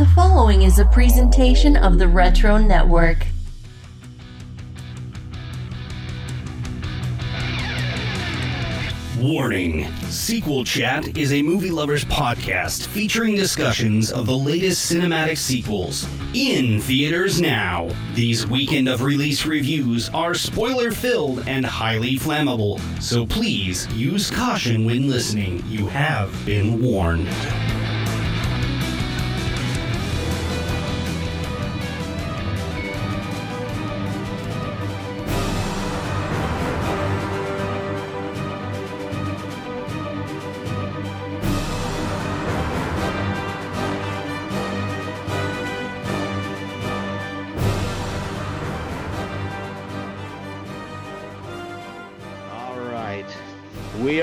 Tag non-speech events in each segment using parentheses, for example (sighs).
The following is a presentation of the Retro Network. Warning Sequel Chat is a movie lovers podcast featuring discussions of the latest cinematic sequels. In theaters now. These weekend of release reviews are spoiler filled and highly flammable, so please use caution when listening. You have been warned.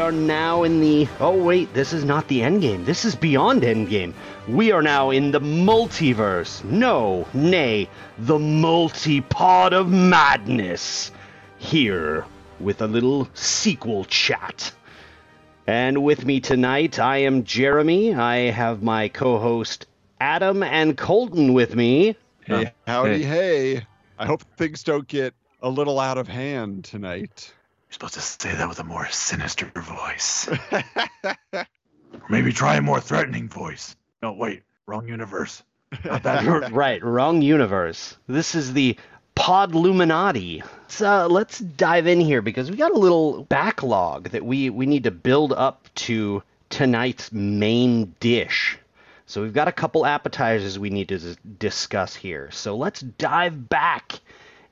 Are now in the. Oh, wait, this is not the endgame. This is beyond endgame. We are now in the multiverse. No, nay, the multipod of madness. Here with a little sequel chat. And with me tonight, I am Jeremy. I have my co host Adam and Colton with me. Hey, howdy, hey. I hope things don't get a little out of hand tonight. You're supposed to say that with a more sinister voice. (laughs) or maybe try a more threatening voice. No, wait, wrong universe. Not that. (laughs) right, wrong universe. This is the Podluminati. So let's dive in here because we got a little backlog that we, we need to build up to tonight's main dish. So we've got a couple appetizers we need to discuss here. So let's dive back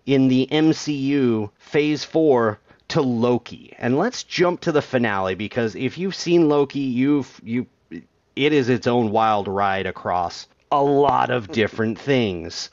in the MCU Phase 4 to Loki. And let's jump to the finale because if you've seen Loki, you've you it is its own wild ride across a lot of different things.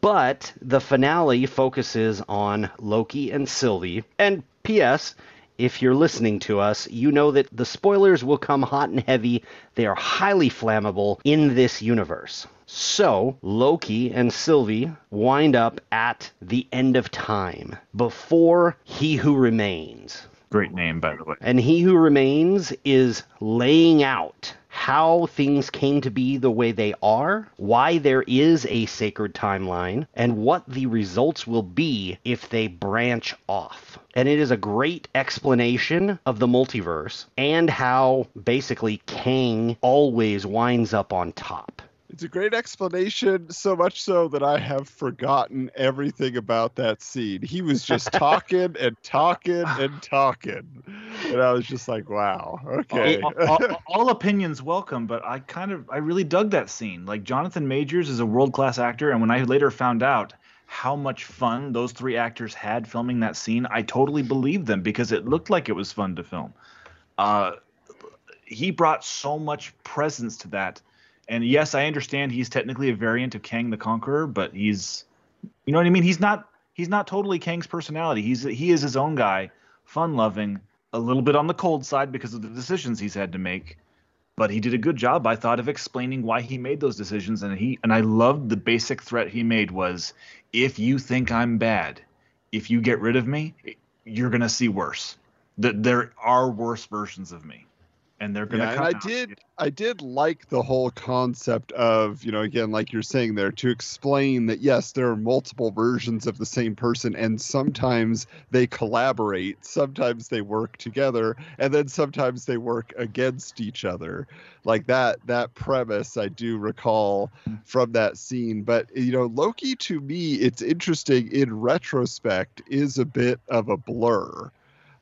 But the finale focuses on Loki and Sylvie. And P.S. If you're listening to us, you know that the spoilers will come hot and heavy. They are highly flammable in this universe. So, Loki and Sylvie wind up at the end of time before He Who Remains. Great name, by the way. And He Who Remains is laying out how things came to be the way they are, why there is a sacred timeline, and what the results will be if they branch off. And it is a great explanation of the multiverse and how basically Kang always winds up on top. It's a great explanation, so much so that I have forgotten everything about that scene. He was just (laughs) talking and talking and talking. And I was just like, wow, okay. all, all- (laughs) all opinions welcome, but I kind of I really dug that scene. Like Jonathan Majors is a world class actor, and when I later found out how much fun those three actors had filming that scene, I totally believed them because it looked like it was fun to film. Uh, he brought so much presence to that, and yes, I understand he's technically a variant of Kang the Conqueror, but he's, you know what I mean. He's not he's not totally Kang's personality. He's he is his own guy, fun loving, a little bit on the cold side because of the decisions he's had to make but he did a good job i thought of explaining why he made those decisions and he and i loved the basic threat he made was if you think i'm bad if you get rid of me you're to see worse that there are worse versions of me and they're going to Yeah, and I out. did I did like the whole concept of, you know, again, like you're saying there, to explain that yes, there are multiple versions of the same person, and sometimes they collaborate, sometimes they work together, and then sometimes they work against each other. Like that that premise I do recall from that scene. But you know, Loki to me, it's interesting in retrospect, is a bit of a blur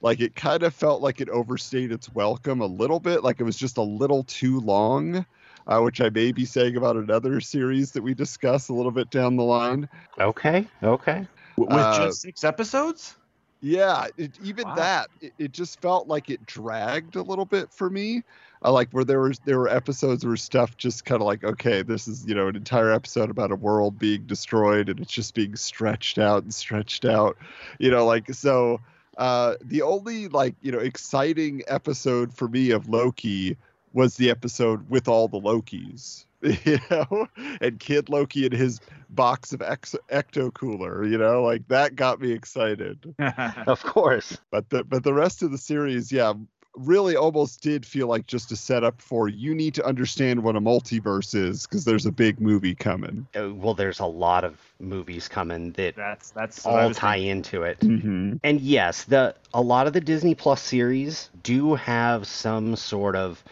like it kind of felt like it overstayed its welcome a little bit like it was just a little too long uh, which i may be saying about another series that we discuss a little bit down the line Okay, okay. With uh, just six episodes yeah it, even Wow. that it, it just felt like it dragged a little bit for me uh, like where there was there were episodes where stuff just kind of like okay this is you know an entire episode about a world being destroyed and it's just being stretched out and stretched out you know like so uh the only like you know exciting episode for me of loki was the episode with all the lokis (laughs) you know and kid loki and his box of ex- ecto cooler you know like that got me excited (laughs) Of course. but the but the rest of the series yeah really almost did feel like just a setup for you need to understand what a multiverse is because there's a big movie coming. Uh, well, there's a lot of movies coming that That's that's all tie thinking. into it. Mm-hmm. And yes, the a lot of the Disney Plus series do have some sort of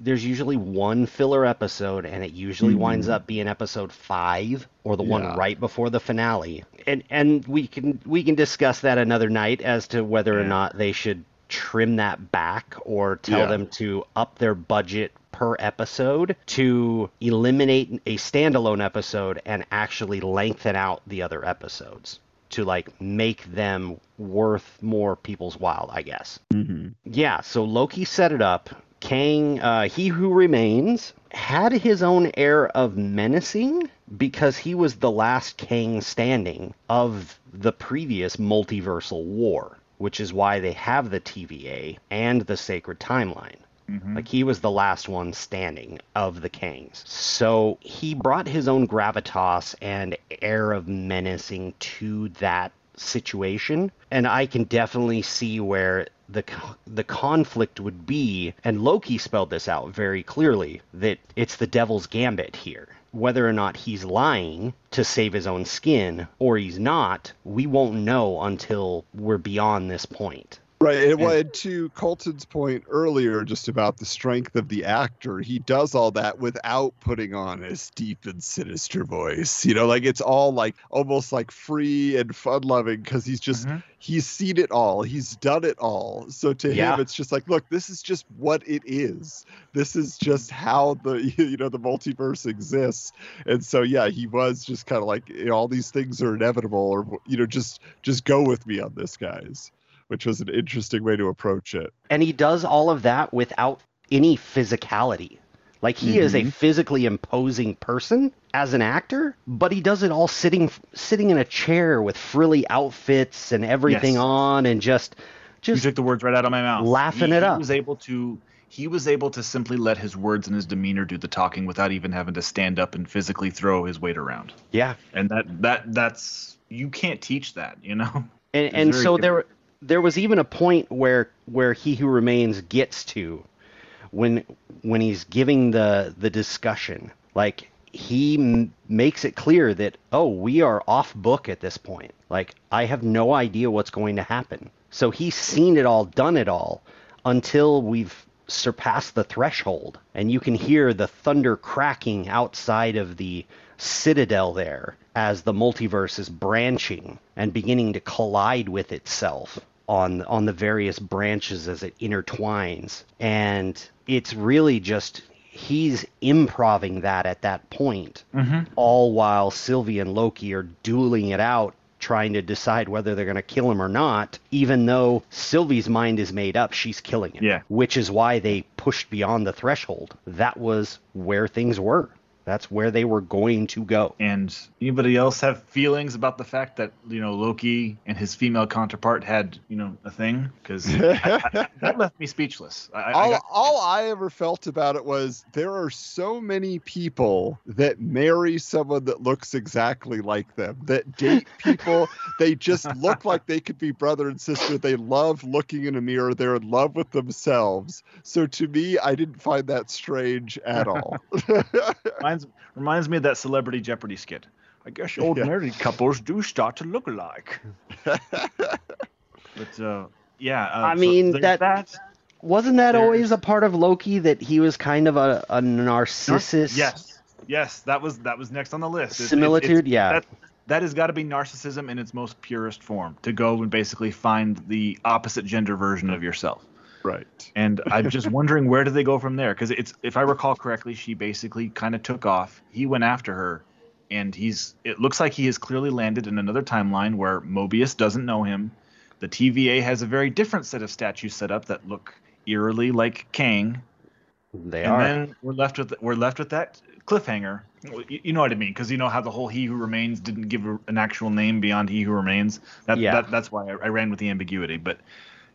there's usually one filler episode and it usually winds up being episode 5 or the Yeah. one right before the finale. And and we can we can discuss that another night as to whether or not they should trim that back or tell Yeah. them to up their budget per episode to eliminate a standalone episode and actually lengthen out the other episodes to like make them worth more people's while, I guess. Mm-hmm. Yeah, so Loki set it up. Kang, uh, he who remains, had his own air of menacing because he was the last Kang standing of the previous multiversal war, which is why they have the TVA and the sacred timeline. Mhm. Like he was the last one standing of the Kangs. So he brought his own gravitas and air of menacing to that situation, and I can definitely see where the the conflict would be. And Loki spelled this out very clearly that it's the devil's gambit here. Whether or not he's lying to save his own skin or he's not, we won't know until we're beyond this point. Right. And well, and to Colton's point earlier, just about the strength of the actor, he does all that without putting on his deep and sinister voice. You know, like it's all like almost like free and fun loving because he's just, Mhm. he's seen it all. He's done it all. So to Yeah. him, it's just like, look, this is just what it is. This is just how the, (laughs) you know, the multiverse exists. And so, yeah, he was just kind of like, you know, all these things are inevitable or, you know, just, just go with me on this, guys which was an interesting way to approach it. and he does all of that without any physicality. Like he is a Mhm. physically imposing person as an actor, but he does it all sitting sitting in a chair with frilly outfits and everything Yes. on and just just You just took the words right out of my mouth. laughing he, it he up. was able to he was able to simply let his words and his demeanor do the talking without even having to stand up and physically throw his weight around. yeah. And that that that's you can't teach that, you know. And It's and so different. there was even a point where where he who remains gets to when when he's giving the the discussion. Like he m- makes it clear that oh we are off book at this point. Like i have no idea what's going to happen. So he's seen it all done it all until we've surpassed the threshold. And you can hear the thunder cracking outside of the citadel there as the multiverse is branching and beginning to collide with itself on on the various branches as it intertwines and it's really just he's improving that at that point Mm-hmm. all while Sylvie and Loki are dueling it out trying to decide whether they're going to kill him or not even though Sylvie's mind is made up she's killing him Yeah. which is why they pushed beyond the threshold that was where things were that's where they were going to go And anybody else have feelings about the fact that you know Loki and his female counterpart had you know a thing? Because (laughs) that left me speechless. I, I got- all I ever felt about it was there are so many people that marry someone that looks exactly like them, that date people. (laughs) they just look like they could be brother and sister. They love looking in a mirror. They're in love with themselves. So to me, I didn't find that strange at all. (laughs) reminds reminds me of that Celebrity Jeopardy skit. I guess old Yeah. married couples do start to look alike. (laughs) but uh, yeah, uh, I so mean, that- that wasn't that There's- always a part of Loki that he was kind of a, a narcissist Yes, yes, that was that was next on the list. It's- it's- similitude it's- yeah That, that has got to be narcissism in its most purest form. To go and basically find the opposite gender version of yourself. Right. And I'm just wondering where do they go from there? Because it's if I recall correctly, she basically kind of took off. He went after her, and he's. It looks like he has clearly landed in another timeline where Mobius doesn't know him. The TVA has a very different set of statues set up that look eerily like Kang, they and are then we're left with we're left with that cliffhanger. You, you know what I mean? Because you know how the whole "He Who Remains" didn't give an actual name beyond "He Who Remains." That, Yeah. that that's why I, I ran with the ambiguity. But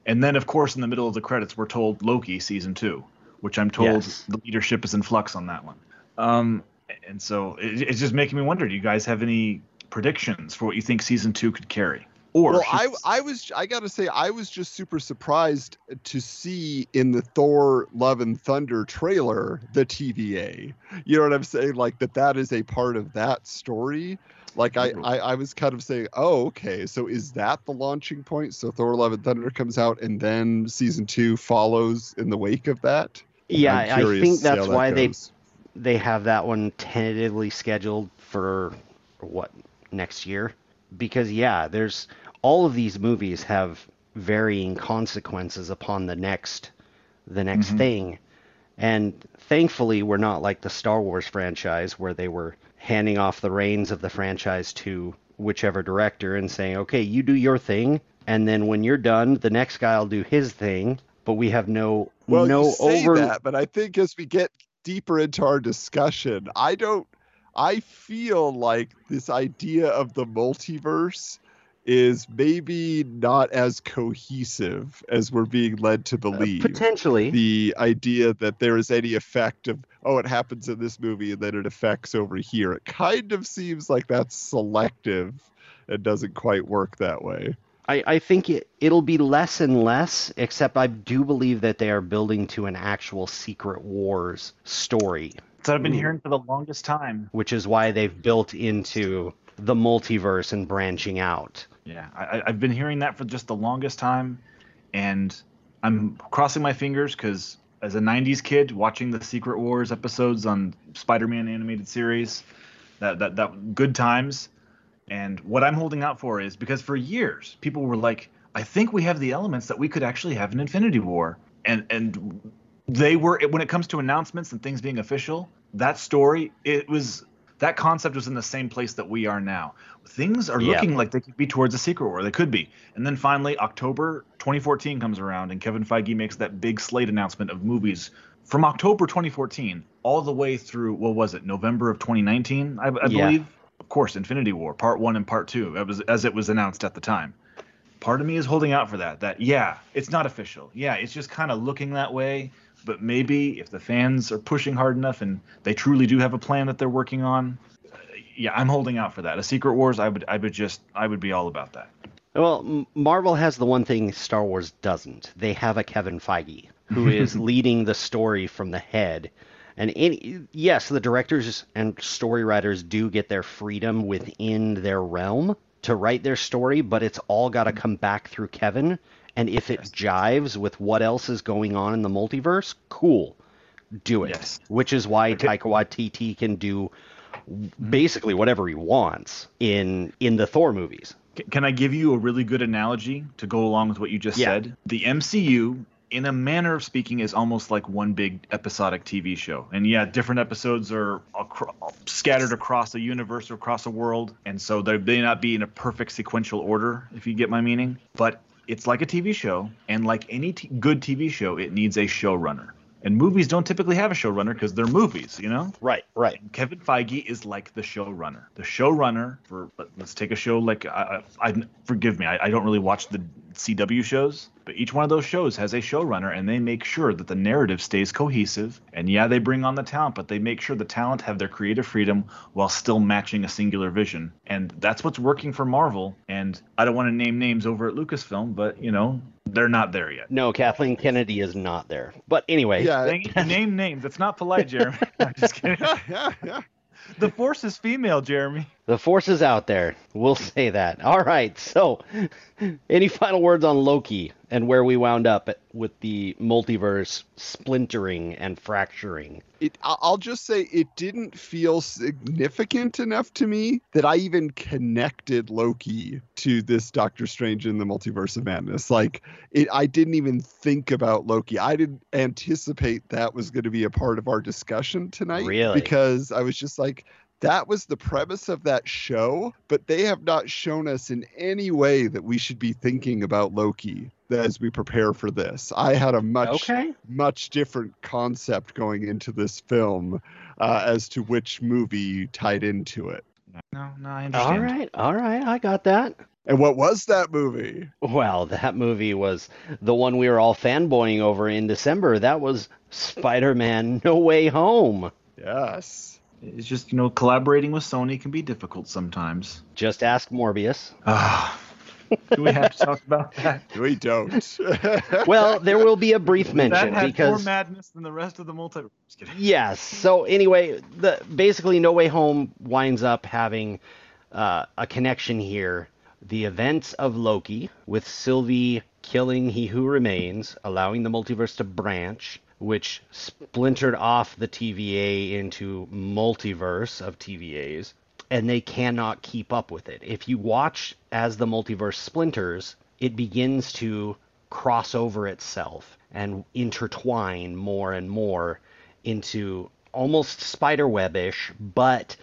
and then of course in the middle of the credits we're told Loki season two, which I'm told Yes. the leadership is in flux on that one. Um, and so it, it's just making me wonder: Do you guys have any predictions for what you think season two could carry? Or well, I I was I gotta say I was just super surprised to see in the Thor Love and Thunder trailer the TVA. You know what I'm saying? Like that that is a part of that story. Like I, I I was kind of saying, oh okay, so is that the launching point? So Thor Love and Thunder comes out and then season two follows in the wake of that. Yeah, I'm I curious think to see that's that why they goes. they have that one tentatively scheduled for what next year because yeah there's all of these movies have varying consequences upon the next the next Mhm. thing and thankfully we're not like the Star Wars franchise where they were handing off the reins of the franchise to whichever director and saying okay you do your thing and then when you're done the next guy will do his thing but we have no Well, no you say over that, but I think as we get deeper into our discussion, I don't. I feel like this idea of the multiverse is maybe not as cohesive as we're being led to uh, believe. potentially the idea that there is any effect of oh it happens in this movie and then it affects over here it kind of seems like that's selective and doesn't quite work that way I, I think it, it'll be less and less, except I do believe that they are building to an actual Secret Wars story, That's what I've been hearing for the longest time. which is why they've built into the multiverse and branching out. Yeah, I, I- I've been hearing that for just the longest time, and I'm crossing my fingers because as a '90s kid watching the Secret Wars episodes on Spider-Man animated series, that that that good times. And what I'm holding out for is because for years people were like, I think we have the elements that we could actually have an Infinity War, and and they were when it comes to announcements and things being official. That story, it was that concept was in the same place that we are now. Things are Yeah. looking like they could be towards a secret war. They could be. And then finally, October 2014 comes around, and Kevin Feige makes that big slate announcement of movies from October 2014 all the way through what was it, November of 2019, I, I Yeah. believe. Of course, Infinity War Part One and Part Two. It was as it was announced at the time. Part of me is holding out for that. That yeah, it's not official. Yeah, it's just kind of looking that way. But maybe if the fans are pushing hard enough and they truly do have a plan that they're working on, uh, yeah, I'm holding out for that. A Secret Wars, I would, I would just, I would be all about that. Well, Marvel has the one thing Star Wars doesn't. They have a Kevin Feige who (laughs) is leading the story from the head. And any, yes, the directors and story writers do get their freedom within their realm to write their story, but it's all got to mm-hmm. come back through Kevin. And if it jives with what else is going on in the multiverse, cool, do it. Yes. Which is why Okay. Taika Waititi can do mm-hmm. basically whatever he wants in in the Thor movies. Can I give you a really good analogy to go along with what you just Yeah. said? The MCU, in a manner of speaking, is almost like one big episodic TV show. And yeah, different episodes are acro- scattered across the universe or across the world, and so they may not be in a perfect sequential order, if you get my meaning. But it's like a TV show, and like any t- good TV show, it needs a showrunner. And movies don't typically have a showrunner because they're movies, you know? Right, right. Kevin Feige is like the showrunner. The showrunner for let- let's take a show like I, I, I forgive me, I, I don't really watch the CW shows, but each one of those shows has a showrunner, and they make sure that the narrative stays cohesive. And yeah, they bring on the talent, but they make sure the talent have their creative freedom while still matching a singular vision. And that's what's working for Marvel. And I don't want to name names over at Lucasfilm, but you know they're not there yet. No, Kathleen Kennedy is not there. But anyway, yeah Dang name names. It's not polite, Jeremy. (laughs) I'm just kidding. yeah yeah yeah The force is female, Jeremy. The force is out there. We'll say that. All right. So, (laughs) any final words on Loki and where we wound up with the multiverse splintering and fracturing? it I'll just say it didn't feel significant enough to me that I even connected Loki to this Doctor Strange in the Multiverse of Madness. Like it I didn't even think about Loki. I didn't anticipate that was going to be a part of our discussion tonight Really? because I was just like that was the premise of that show, but they have not shown us in any way that we should be thinking about Loki as we prepare for this. I had a much Okay. much different concept going into this film uh, as to which movie tied into it. No, no, I All understand. right. All right. I got that. And what was that movie? Well, that movie was the one we were all fanboying over in December. That was Spider Man No Way Home. Yes. It's just you know collaborating with Sony can be difficult sometimes. Just ask Morbius. Ah, Do we have to talk about that? (laughs) we don't. (laughs) well, there will be a brief that mention had because more madness than the rest of the multiverse. Just. Yes. So anyway, the basically No Way Home winds up having uh, a connection here. The events of Loki with Sylvie killing He Who Remains, allowing the multiverse to branch, which splintered off the TVA into multiverse of TVAs, and they cannot keep up with it. If you watch as the multiverse splinters, it begins to cross over itself and intertwine more and more into almost spiderweb-ish, but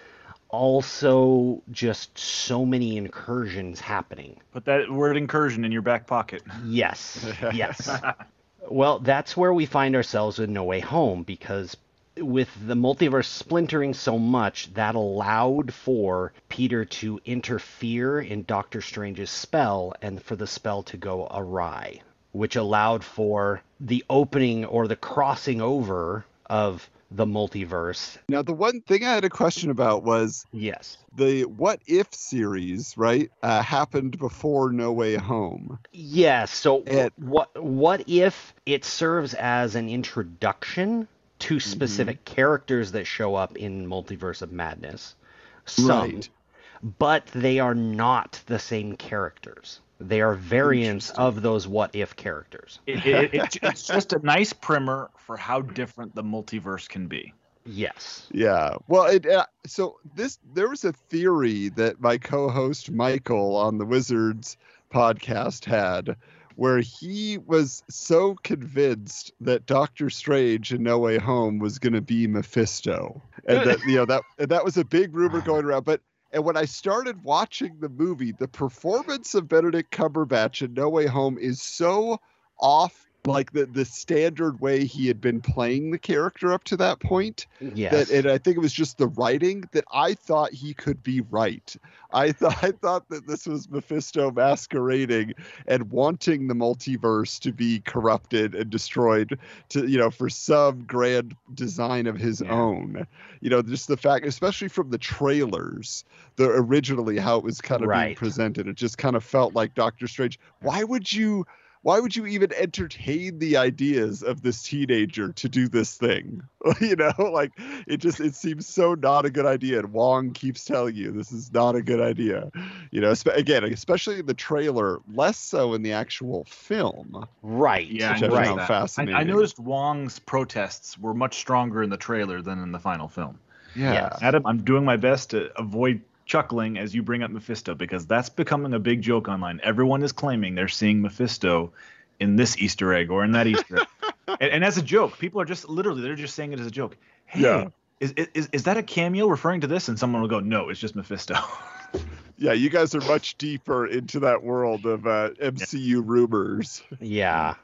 also just so many incursions happening. Put that word incursion in your back pocket. Yes, yes. (laughs) well, that's where we find ourselves with No Way Home because with the multiverse splintering so much, that allowed for Peter to interfere in Doctor Strange's spell and for the spell to go awry, which allowed for the opening or the crossing over of the multiverse. now, the one thing I had a question about was Yes. the What If series, right? Uh, happened before No Way Home. Yes. So It- what what if it serves as an introduction to specific characters that show up in Multiverse of Madness? Some, Right. but they are not the same characters. They are variants of those what if characters. It, it, it, it's just a nice primer for how different the multiverse can be. Yes. Yeah. Well, it, uh, so this there was a theory that my co-host Michael on the Wizards podcast had where he was so convinced that Doctor Strange in No Way Home was going to be Mephisto. And that you know that that was a big rumor going around, but and when I started watching the movie, the performance of Benedict Cumberbatch in No Way Home is so off like the the standard way he had been playing the character up to that point Yes. that and I think it was just the writing that I thought he could be right. I (laughs) thought I thought that this was Mephisto masquerading and wanting the multiverse to be corrupted and destroyed to you know for some grand design of his Yeah. own. You know, just the fact especially from the trailers, the originally how it was kind of being presented, it just kind of felt like Doctor Strange. Why would you why would you even entertain the ideas of this teenager to do this thing? (laughs) you know, like it just it seems so not a good idea. And Wong keeps telling you this is not a good idea. You know, espe- again, especially in the trailer, less so in the actual film. right. Yeah, Which I I noticed found fascinating. I, I noticed Wong's protests were much stronger in the trailer than in the final film. Yes. Adam, I'm doing my best to avoid chuckling as you bring up Mephisto because that's becoming a big joke online. Everyone is claiming they're seeing Mephisto in this Easter egg or in that Easter egg. (laughs) And, and as a joke, people are just literally they're just saying it as a joke. Hey, Yeah. is, is is that a cameo referring to this? And someone will go, No, it's just Mephisto. (laughs) Yeah, you guys are much deeper into that world of uh, MCU rumors. Yeah.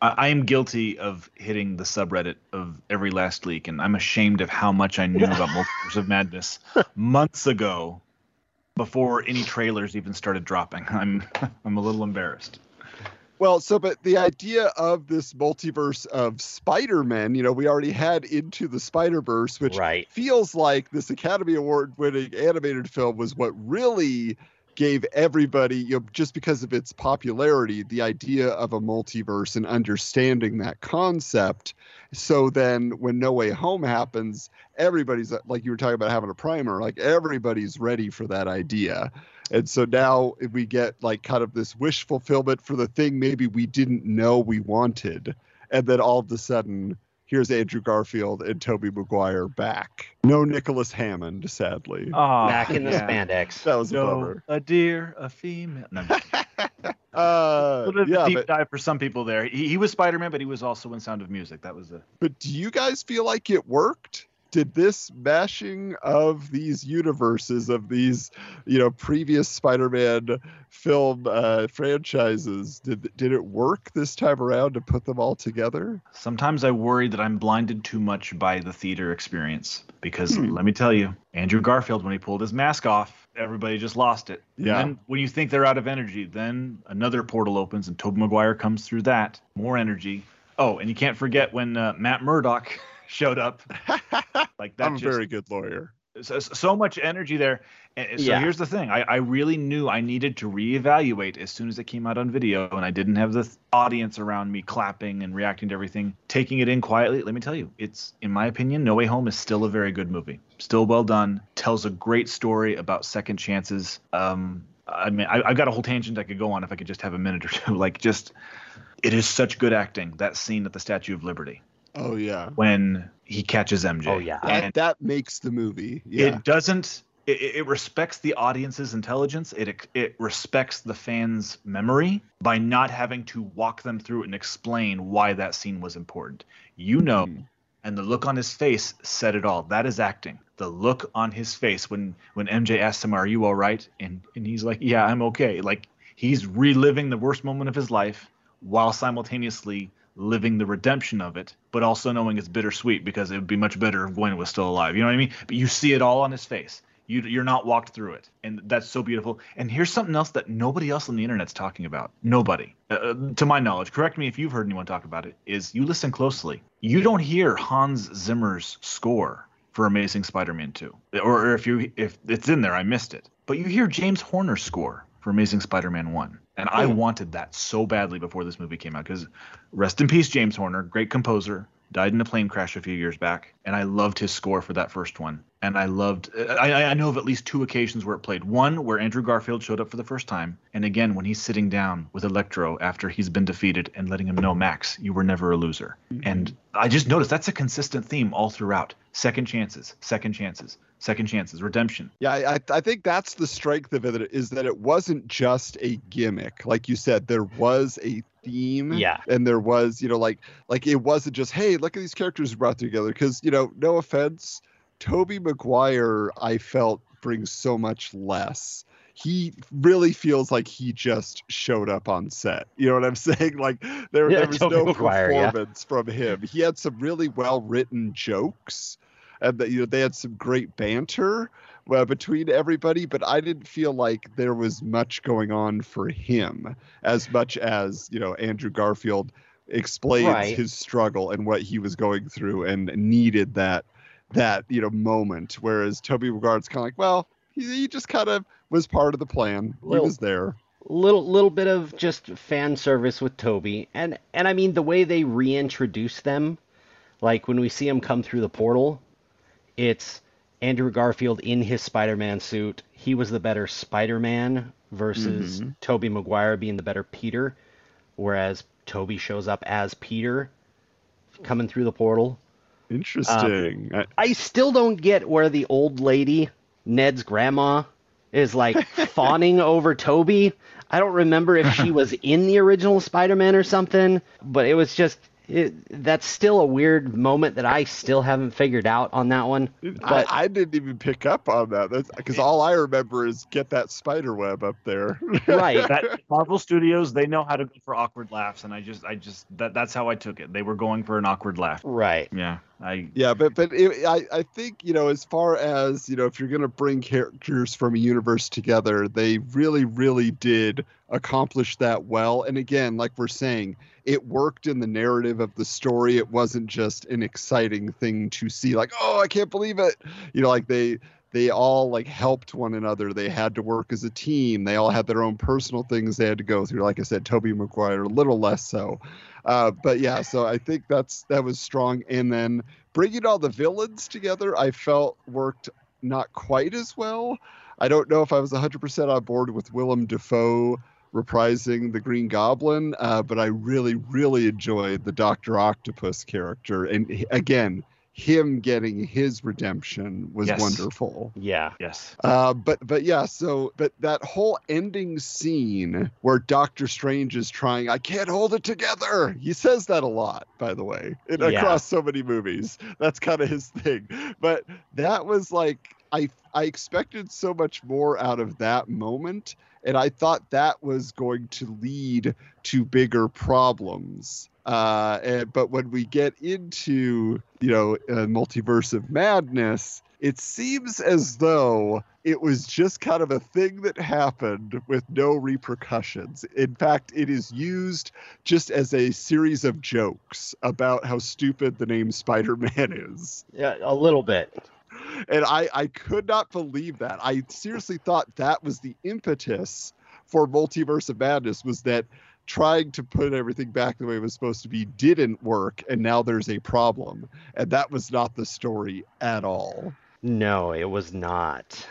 I, I am guilty of hitting the subreddit of every last leak, and I'm ashamed of how much I knew about (laughs) Multiverse of Madness months ago, before any trailers even started dropping. (laughs) I'm (laughs) I'm a little embarrassed. Well, so but the idea of this multiverse of Spider-Man, you know, we already had Into the Spider-Verse, which Right. feels like this Academy Award winning animated film was what really gave everybody, you know, just because of its popularity, the idea of a multiverse and understanding that concept. So then when No Way Home happens, everybody's like you were talking about having a primer, like everybody's ready for that idea. And so now we get like kind of this wish fulfillment for the thing maybe we didn't know we wanted. And then all of a sudden, here's Andrew Garfield and Tobey Maguire back. No Nicholas Hammond, sadly. Oh, Back in the spandex. that was a No, bummer. a deer, a female. No, a (laughs) Uh, little bit of a yeah, deep but, dive for some people there. He, he was Spider-Man, but he was also in Sound of Music. That was a but do you guys feel like it worked? Did this mashing of these universes of these, you know, previous Spider-Man film uh, franchises did did it work this time around to put them all together? Sometimes I worry that I'm blinded too much by the theater experience because Hmm. let me tell you, Andrew Garfield, when he pulled his mask off, everybody just lost it. And Yeah. then when you think they're out of energy, then another portal opens and Tobey Maguire comes through that, more energy. Oh, and you can't forget when uh, Matt Murdock (laughs) showed up. (laughs) Like that I'm a very good lawyer. So, so much energy there. And so Yeah. here's the thing: I, I really knew I needed to reevaluate as soon as it came out on video, and I didn't have the th- audience around me clapping and reacting to everything, taking it in quietly. Let me tell you, it's in my opinion, No Way Home is still a very good movie. Still well done. Tells a great story about second chances. Um, I mean, I, I've got a whole tangent I could go on if I could just have a minute or two. (laughs) Like, just it is such good acting. That scene at the Statue of Liberty Oh yeah. when he catches MJ. Oh, yeah. That And that makes the movie. Yeah. it doesn't. It, it respects the audience's intelligence. It it respects the fans' memory by not having to walk them through and explain why that scene was important. You know, Mhm. and the look on his face said it all. That is acting. The look on his face when when MJ asks him, "Are you all right?" and and he's like, "Yeah, I'm okay." Like he's reliving the worst moment of his life while simultaneously living the redemption of it, but also knowing it's bittersweet because it would be much better if Gwen was still alive. You know what I mean? But you see it all on his face. You, you're not walked through it, and that's so beautiful. And here's something else that nobody else on the internet's talking about. Nobody, uh, to my knowledge. Correct me if you've heard anyone talk about it. Is you listen closely. You don't hear Hans Zimmer's score for Amazing Spider-Man 2, or, or if you if it's in there, I missed it. But you hear James Horner's score for Amazing Spider-Man 1, and I wanted that so badly before this movie came out because rest in peace, James Horner, great composer, died in a plane crash a few years back, and I loved his score for that first one. And I loved, I, I know of at least two occasions where it played. One where Andrew Garfield showed up for the first time, and again when he's sitting down with Electro after he's been defeated and letting him know, Max, you were never a loser. Mm-hmm. And I just noticed that's a consistent theme all throughout. Second chances, second chances, second chances, redemption. Yeah, I, I- I think that's the strength of it is that it wasn't just a gimmick. Like you said, there was a theme. Yeah. And there was, you know, like like it wasn't just, hey, look at these characters brought together. Because, you know, no offense, Tobey Maguire, I felt brings so much less. He really feels like he just showed up on set. You know what I'm (laughs) saying? Like there, Yeah, there was Tobey no Maguire, yeah. performance from him. He had some really well written jokes and that you know they had some great banter uh, between everybody but i didn't feel like there was much going on for him as much as you know andrew garfield explains Right. his struggle and what he was going through and needed that that you know moment. Whereas Tobey Maguire's kind of like well he, he just kind of was part of the plan. Little- he was there. Little little bit of just fan service with Tobey, and and I mean the way they reintroduce them, like when we see him come through the portal, it's Andrew Garfield in his Spider-Man suit. He was the better Spider-Man versus mm-hmm. Tobey Maguire being the better Peter, whereas Tobey shows up as Peter coming through the portal. interesting I- I still don't get where the old lady, Ned's grandma, is like (laughs) fawning over Tobey. I don't remember if she was (laughs) in the original Spider-Man or something, but it was just it, that's still a weird moment that I still haven't figured out on that one. But I, I didn't even pick up on that because all i remember is get that spider web up there right, (laughs) That Marvel Studios, they know how to go for awkward laughs, and I just, I just, that, that's how I took it. They were going for an awkward laugh. right. Yeah, I, Yeah, but but it, I I think you know as far as you know if you're gonna bring characters from a universe together, they really really did accomplish that well. And again, like we're saying, it worked in the narrative of the story. It wasn't just an exciting thing to see, like oh I can't believe it, you know, like they they all like helped one another. They had to work as a team. They all had their own personal things they had to go through. Like I said, Tobey Maguire a little less so. Uh, but yeah, so I think that's that was strong. And then bringing all the villains together, I felt worked not quite as well. I don't know if I was 100% on board with Willem Dafoe reprising the Green Goblin, uh, but I really, really enjoyed the Doctor Octopus character. And again, him getting his redemption was Yes. wonderful. Yeah. yes. Uh, but but yeah, so but that whole ending scene where Doctor Strange is trying, I can't hold it together. He says that a lot, by the way, in, Yeah. across so many movies. That's kind of his thing. But that was like I I expected so much more out of that moment, and I thought that was going to lead to bigger problems. Uh, and, but when we get into you know uh, multiverse of madness, it seems as though it was just kind of a thing that happened with no repercussions. In fact, it is used just as a series of jokes about how stupid the name Spider-Man is. Yeah, a little bit. And I I could not believe that. I seriously thought that was the impetus for Multiverse of Madness was that trying to put everything back the way it was supposed to be didn't work and now there's a problem. And that was not the story at all. No, it was not.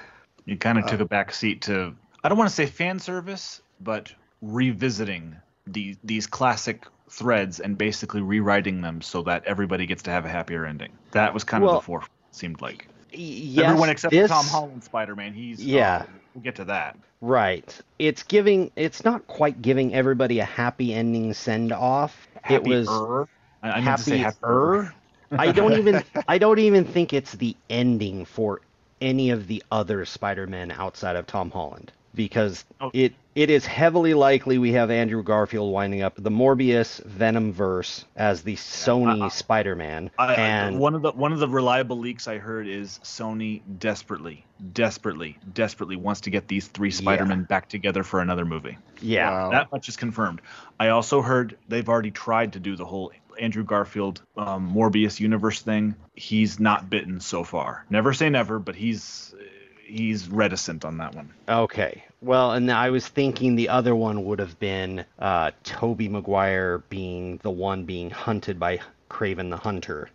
You kind of took Uh, a back seat to I don't want to say fan service, but revisiting the these classic threads and basically rewriting them so that everybody gets to have a happier ending. That was kind Well- of the forefront. Seemed like Yes, everyone except this, Tom Holland Spider-Man. He's uh, Yeah. oh, we'll get to that. Right. It's giving. It's not quite giving everybody a happy ending send off. It was Happier. I, I meant to say happier. happier. I don't even. (laughs) I don't even think it's the ending for any of the other Spider-Men outside of Tom Holland because Oh. it it is heavily likely we have Andrew Garfield winding up the Morbius Venom verse as the Sony I- Spider-Man, I, I- and one of the one of the reliable leaks I heard is Sony desperately, desperately, desperately wants to get these three Spider-Men back together for another movie. yeah, Wow. That much is confirmed. I also heard they've already tried to do the whole Andrew Garfield um, Morbius universe thing. He's not bitten so far. Never say never, but he's he's reticent on that one. Okay. Well, and I was thinking the other one would have been uh, Tobey Maguire being the one being hunted by Kraven the Hunter,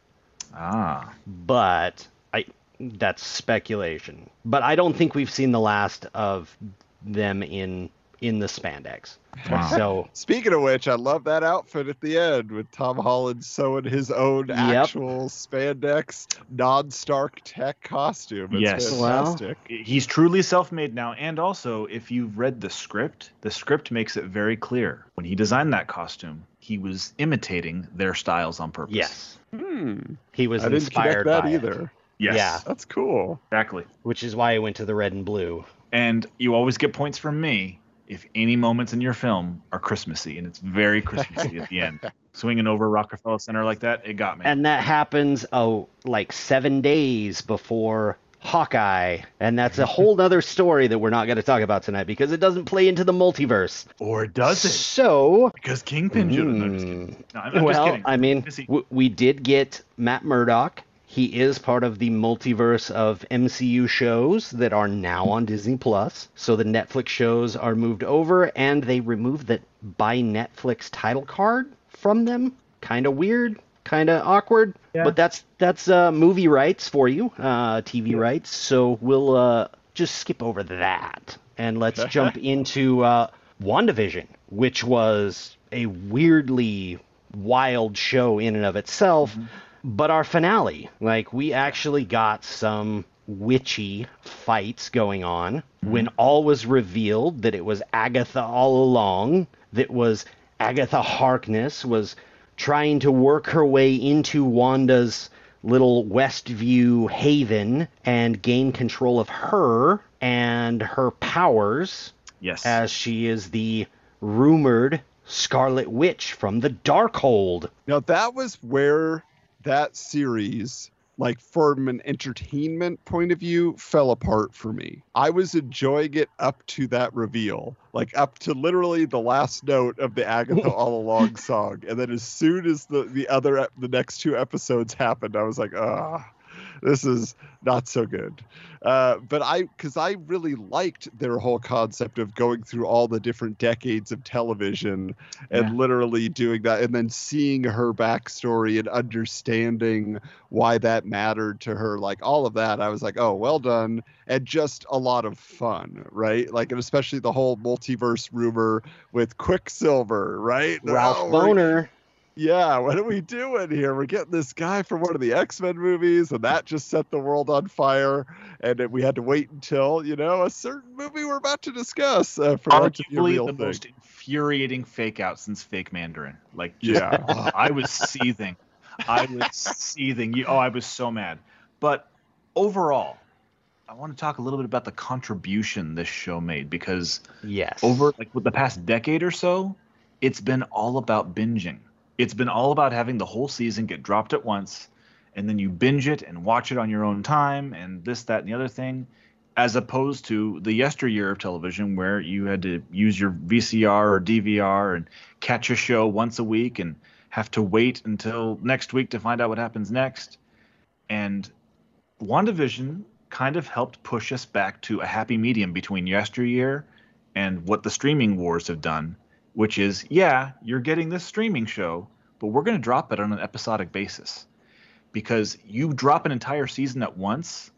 Ah, but I that's speculation. But I don't think we've seen the last of them in in the spandex. wow. So (laughs) Speaking of which, I love that outfit at the end with Tom Holland sewing his own Yep. actual spandex non-Stark tech costume. It's Yes. Well- fantastic. he's truly self-made now and also if you've read the script the script makes it very clear when he designed that costume he was imitating their styles on purpose yes, Hmm. he was I didn't inspired connect that by it, either. yes Yeah. That's cool. exactly which is why I went to the red and blue. and you always get points from me if any moments in your film are christmassy and it's very christmassy at the end. (laughs) Swinging over rockefeller center like that it got me. And that happens oh like seven days before Hawkeye, and that's a whole other story that we're not going to talk about tonight because it doesn't play into the multiverse. or does it? So, because kingpin should have mm, no, I'm, I'm just well, kidding. I mean, Is w- we did get Matt Murdock. He is part of the multiverse of MCU shows that are now on Disney Plus. So the Netflix shows are moved over, and they removed the by Netflix title card from them. Kind of weird, kind of awkward. Yeah. But that's that's uh, movie rights for you, uh, TV rights. So we'll uh, just skip over that and let's jump into uh, WandaVision, which was a weirdly wild show in and of itself. But our finale, like we actually got some witchy fights going on mm-hmm. when all was revealed that it was Agatha all along, that was Agatha Harkness was trying to work her way into Wanda's little Westview haven and gain control of her and her powers yes as she is the rumored Scarlet Witch from the Darkhold. Now that was where that series, like from an entertainment point of view, fell apart for me. I was enjoying it up to that reveal, like up to literally the last note of the Agatha (laughs) All Along song, and then as soon as the the other the next two episodes happened, I was like, ah. This is not so good, uh, but I because I really liked their whole concept of going through all the different decades of television and Yeah. literally doing that and then seeing her backstory and understanding why that mattered to her like all of that i was like oh well done and just a lot of fun right like and especially the whole multiverse rumor with quicksilver right Ralph Oh, Bohner. Yeah what are we doing here we're getting this guy from one of the x-men movies and that just set the world on fire and we had to wait until you know a certain movie we're about to discuss uh, for that to be a arguably real the thing. most infuriating fake out since fake mandarin like just, Yeah. i was seething i was seething you oh i was so mad but overall i want to talk a little bit about the contribution this show made because Yes. over like with the past decade or so it's been all about binging it's been all about having the whole season get dropped at once and then you binge it and watch it on your own time and this that and the other thing as opposed to the yesteryear of television where you had to use your VCR or DVR and catch a show once a week and have to wait until next week to find out what happens next. And WandaVision kind of helped push us back to a happy medium between yesteryear and what the streaming wars have done, which is, yeah, you're getting this streaming show, but we're going to drop it on an episodic basis. Because you drop an entire season at once,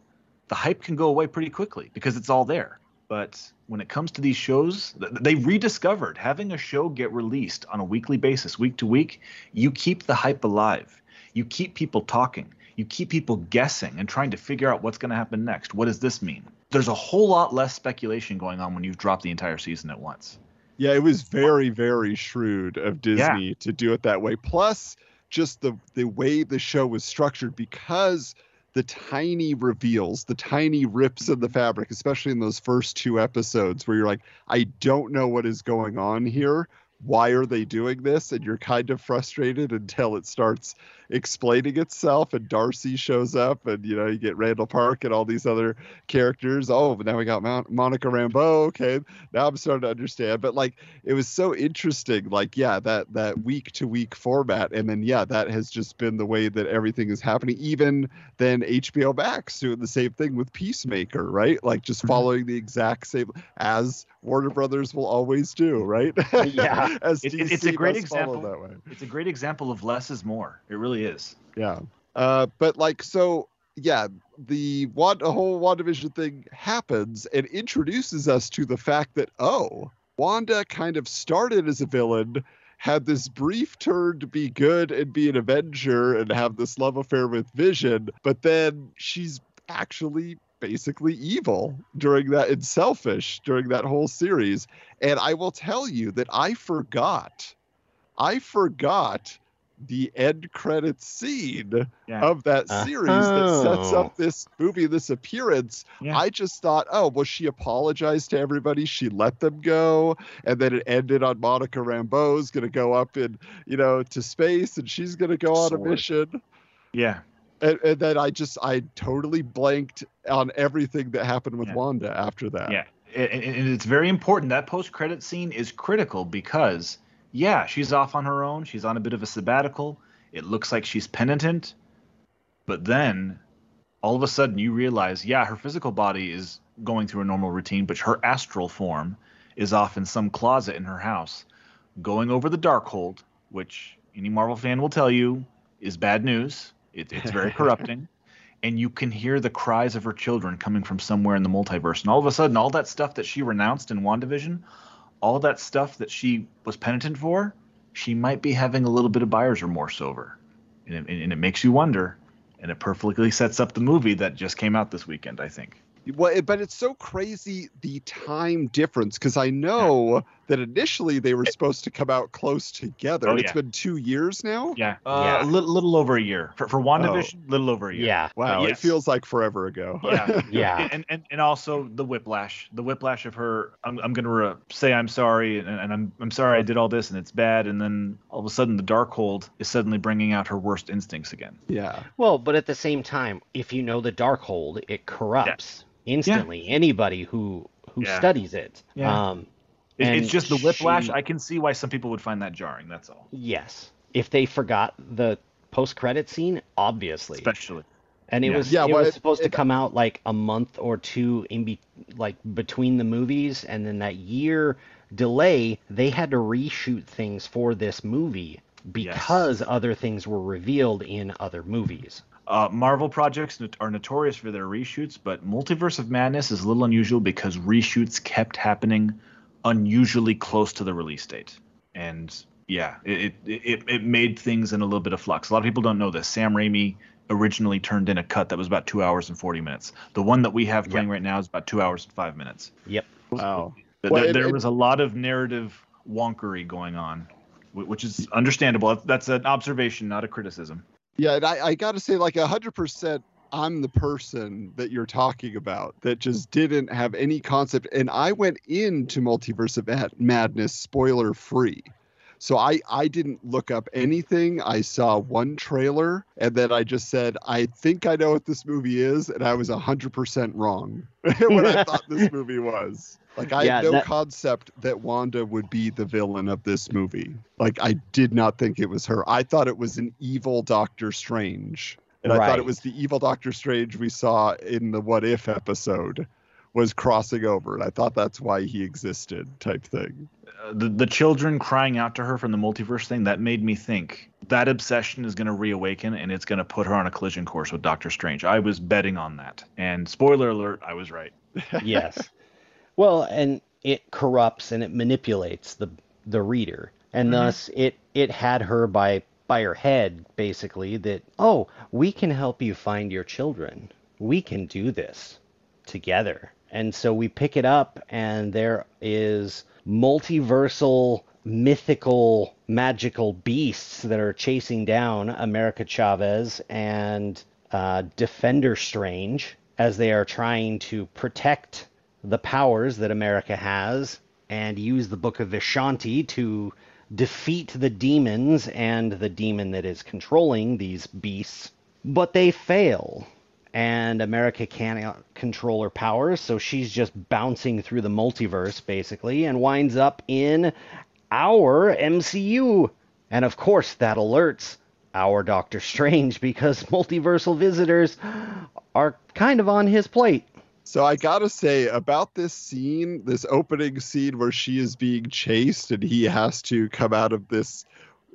the hype can go away pretty quickly because it's all there. But when it comes to these shows, they rediscovered having a show get released on a weekly basis, week to week, you keep the hype alive. You keep people talking. You keep people guessing and trying to figure out what's going to happen next. What does this mean? There's a whole lot less speculation going on when you've dropped the entire season at once. Yeah, it was very, very shrewd of Disney yeah. to do it that way. Plus, just the the way the show was structured because the tiny reveals, the tiny rips in the fabric, especially in those first two episodes where you're like, I don't know what is going on here, why are they doing this? And you're kind of frustrated until it starts explaining itself and darcy shows up and you know you get randall park and all these other characters. Oh but now we got Mon- monica rambeau. Okay now i'm starting to understand. But like it was so interesting like yeah that that week to week format. And then yeah that has just been the way that everything is happening. Even then hbo max doing the same thing with peacemaker right? Like just mm-hmm. following the exact same as warner brothers will always do right? Yeah (laughs) As it, it's a great example. That way. It's a great example of less is more. It really is. Yeah. Uh, but like so, yeah, the one a whole WandaVision thing happens and introduces us to the fact that oh, Wanda kind of started as a villain, had this brief turn to be good and be an Avenger and have this love affair with Vision, but then she's actually basically evil during that and selfish during that whole series. And I will tell you that I forgot, I forgot the end credits scene yeah. of that series uh-huh. that sets up this movie, this appearance. Yeah. I just thought, oh, well, she apologized to everybody. She let them go. And then it ended on Monica Rambeau's going to go up in, you know, to space and she's going to go on Sword. a mission. Yeah and, and, then I just I totally blanked on everything that happened with yeah. Wanda after that. Yeah, and, and it's very important. That post credit scene is critical because yeah, she's off on her own. She's on a bit of a sabbatical. It looks like she's penitent, but then all of a sudden you realize, yeah, her physical body is going through a normal routine, but her astral form is off in some closet in her house, going over the Darkhold, which any Marvel fan will tell you is bad news it, it's very (laughs) corrupting. and you can hear the cries of her children coming from somewhere in the multiverse. And all of a sudden, all that stuff that she renounced in WandaVision, all that stuff that she was penitent for, she might be having a little bit of buyer's remorse over. And it, and it makes you wonder. And it perfectly sets up the movie that just came out this weekend, I think. Well, but it's so crazy the time difference because I know that initially they were supposed to come out close together. Oh, it's been two years now. Yeah, uh, yeah, a little, little over a year for for WandaVision. Oh. Little over a year. Yeah, wow, yes. it feels like forever ago. Yeah, (laughs) yeah, and, and and also the whiplash, the whiplash of her. I'm I'm gonna re- say I'm sorry, and, and I'm I'm sorry I did all this, and it's bad, and then all of a sudden the Darkhold is suddenly bringing out her worst instincts again. Yeah. Well, but at the same time, if you know the Darkhold, it corrupts yeah. instantly yeah. anybody who who yeah. studies it. Yeah. Um, it's just the whiplash. She, I can see why some people would find that jarring. That's all. Yes, if they forgot the post-credit scene, obviously, especially. And it was yeah, it well, was supposed it, to come out like a month or two in be like between the movies, and then that year delay, they had to reshoot things for this movie because yes. other things were revealed in other movies. Uh, Marvel projects are notorious for their reshoots, but Multiverse of Madness is a little unusual because reshoots kept happening unusually close to the release date. And yeah, it, it, it made things in a little bit of flux. A lot of people don't know this. Sam Raimi originally turned in a cut that was about two hours and 40 minutes. The one that we have playing yep. right now is about two hours and five minutes. Yep. Wow. There, well, it, there was a lot of narrative wonkery going on, which is understandable. That's an observation, not a criticism. Yeah, and I, I got to say, like, 100% I'm the person that you're talking about that just didn't have any concept. And I went into Multiverse of Madness spoiler free. So I, I didn't look up anything. I saw one trailer and then I just said, I think I know what this movie is. And I was 100% wrong (laughs) what I thought this (laughs) movie was. Like, I yeah, had no that... concept that Wanda would be the villain of this movie. Like, I did not think it was her. I thought it was an evil Doctor Strange And I thought it was the evil Doctor Strange we saw in the What If episode was crossing over. And I thought that's why he existed, type thing. Uh, the the children crying out to her from the multiverse thing that made me think that obsession is going to reawaken and it's going to put her on a collision course with Doctor Strange. I was betting on that, and spoiler alert, I was right. (laughs) yes. Well, and it corrupts and it manipulates the the reader, and thus it it had her by by her head basically that oh we can help you find your children, we can do this together, and so we pick it up, and there is multiversal mythical magical beasts that are chasing down America Chavez and uh, Defender Strange as they are trying to protect the powers that America has and use the Book of Vishanti to defeat the demons and the demon that is controlling these beasts. But they fail, and America can't control her powers, so she's just bouncing through the multiverse basically and winds up in our MCU. And of course, that alerts our Doctor Strange (laughs) because multiversal visitors are kind of on his plate. So I gotta say about this scene, this opening scene where she is being chased and he has to come out of this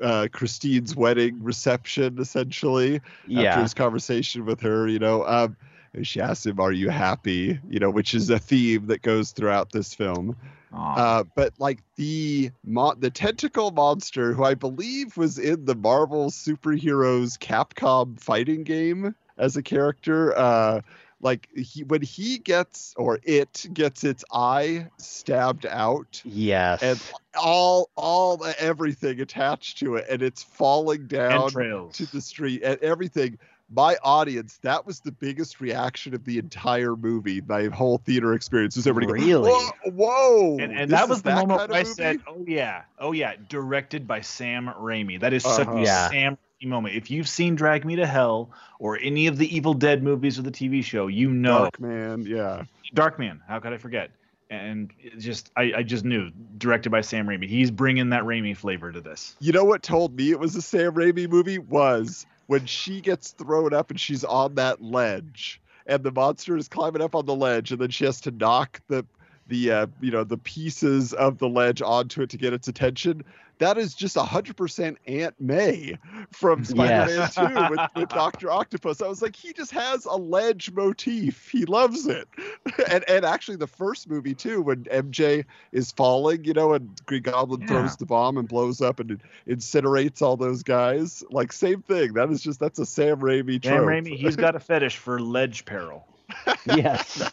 uh, Christine's wedding reception, essentially, after Yeah. his conversation with her. You know, um, and she asks him, "Are you happy?" You know, which is a theme that goes throughout this film. Uh, but like the mo- the tentacle monster, who I believe was in the Marvel superheroes Capcom fighting game as a character, uh, like he when he gets or it gets its eye stabbed out Yes. and all all everything attached to it, and it's falling down Entrails. to the street and everything. My audience, that was the biggest reaction of the entire movie. My whole theater experience was everybody going, Really? Whoa, whoa! and, and this that is was the that moment kind of I movie?" said, "Oh yeah, oh yeah," directed by Sam Raimi. That is such Uh-huh. a Yeah. Sam Raimi moment. If you've seen Drag Me to Hell or any of the Evil Dead movies or the TV show, you know Darkman, yeah. Darkman. How could I forget? And it just, I, I just knew, directed by Sam Raimi. He's bringing that Raimi flavor to this. You know what told me it was a Sam Raimi movie was when she gets thrown up and she's on that ledge, and the monster is climbing up on the ledge, and then she has to knock the the uh, you know the pieces of the ledge onto it to get its attention. That is just hundred percent Aunt May from Spider-Man Yes. Two (laughs) with, with Doctor Octopus. I was like, he just has a ledge motif. He loves it, (laughs) and and actually the first movie too, when MJ is falling, you know, and Green Goblin Yeah. throws the bomb and blows up and incinerates all those guys. Like same thing. That is just that's a Sam Raimi trope. Sam Raimi, he's got a fetish for ledge peril. (laughs) yes.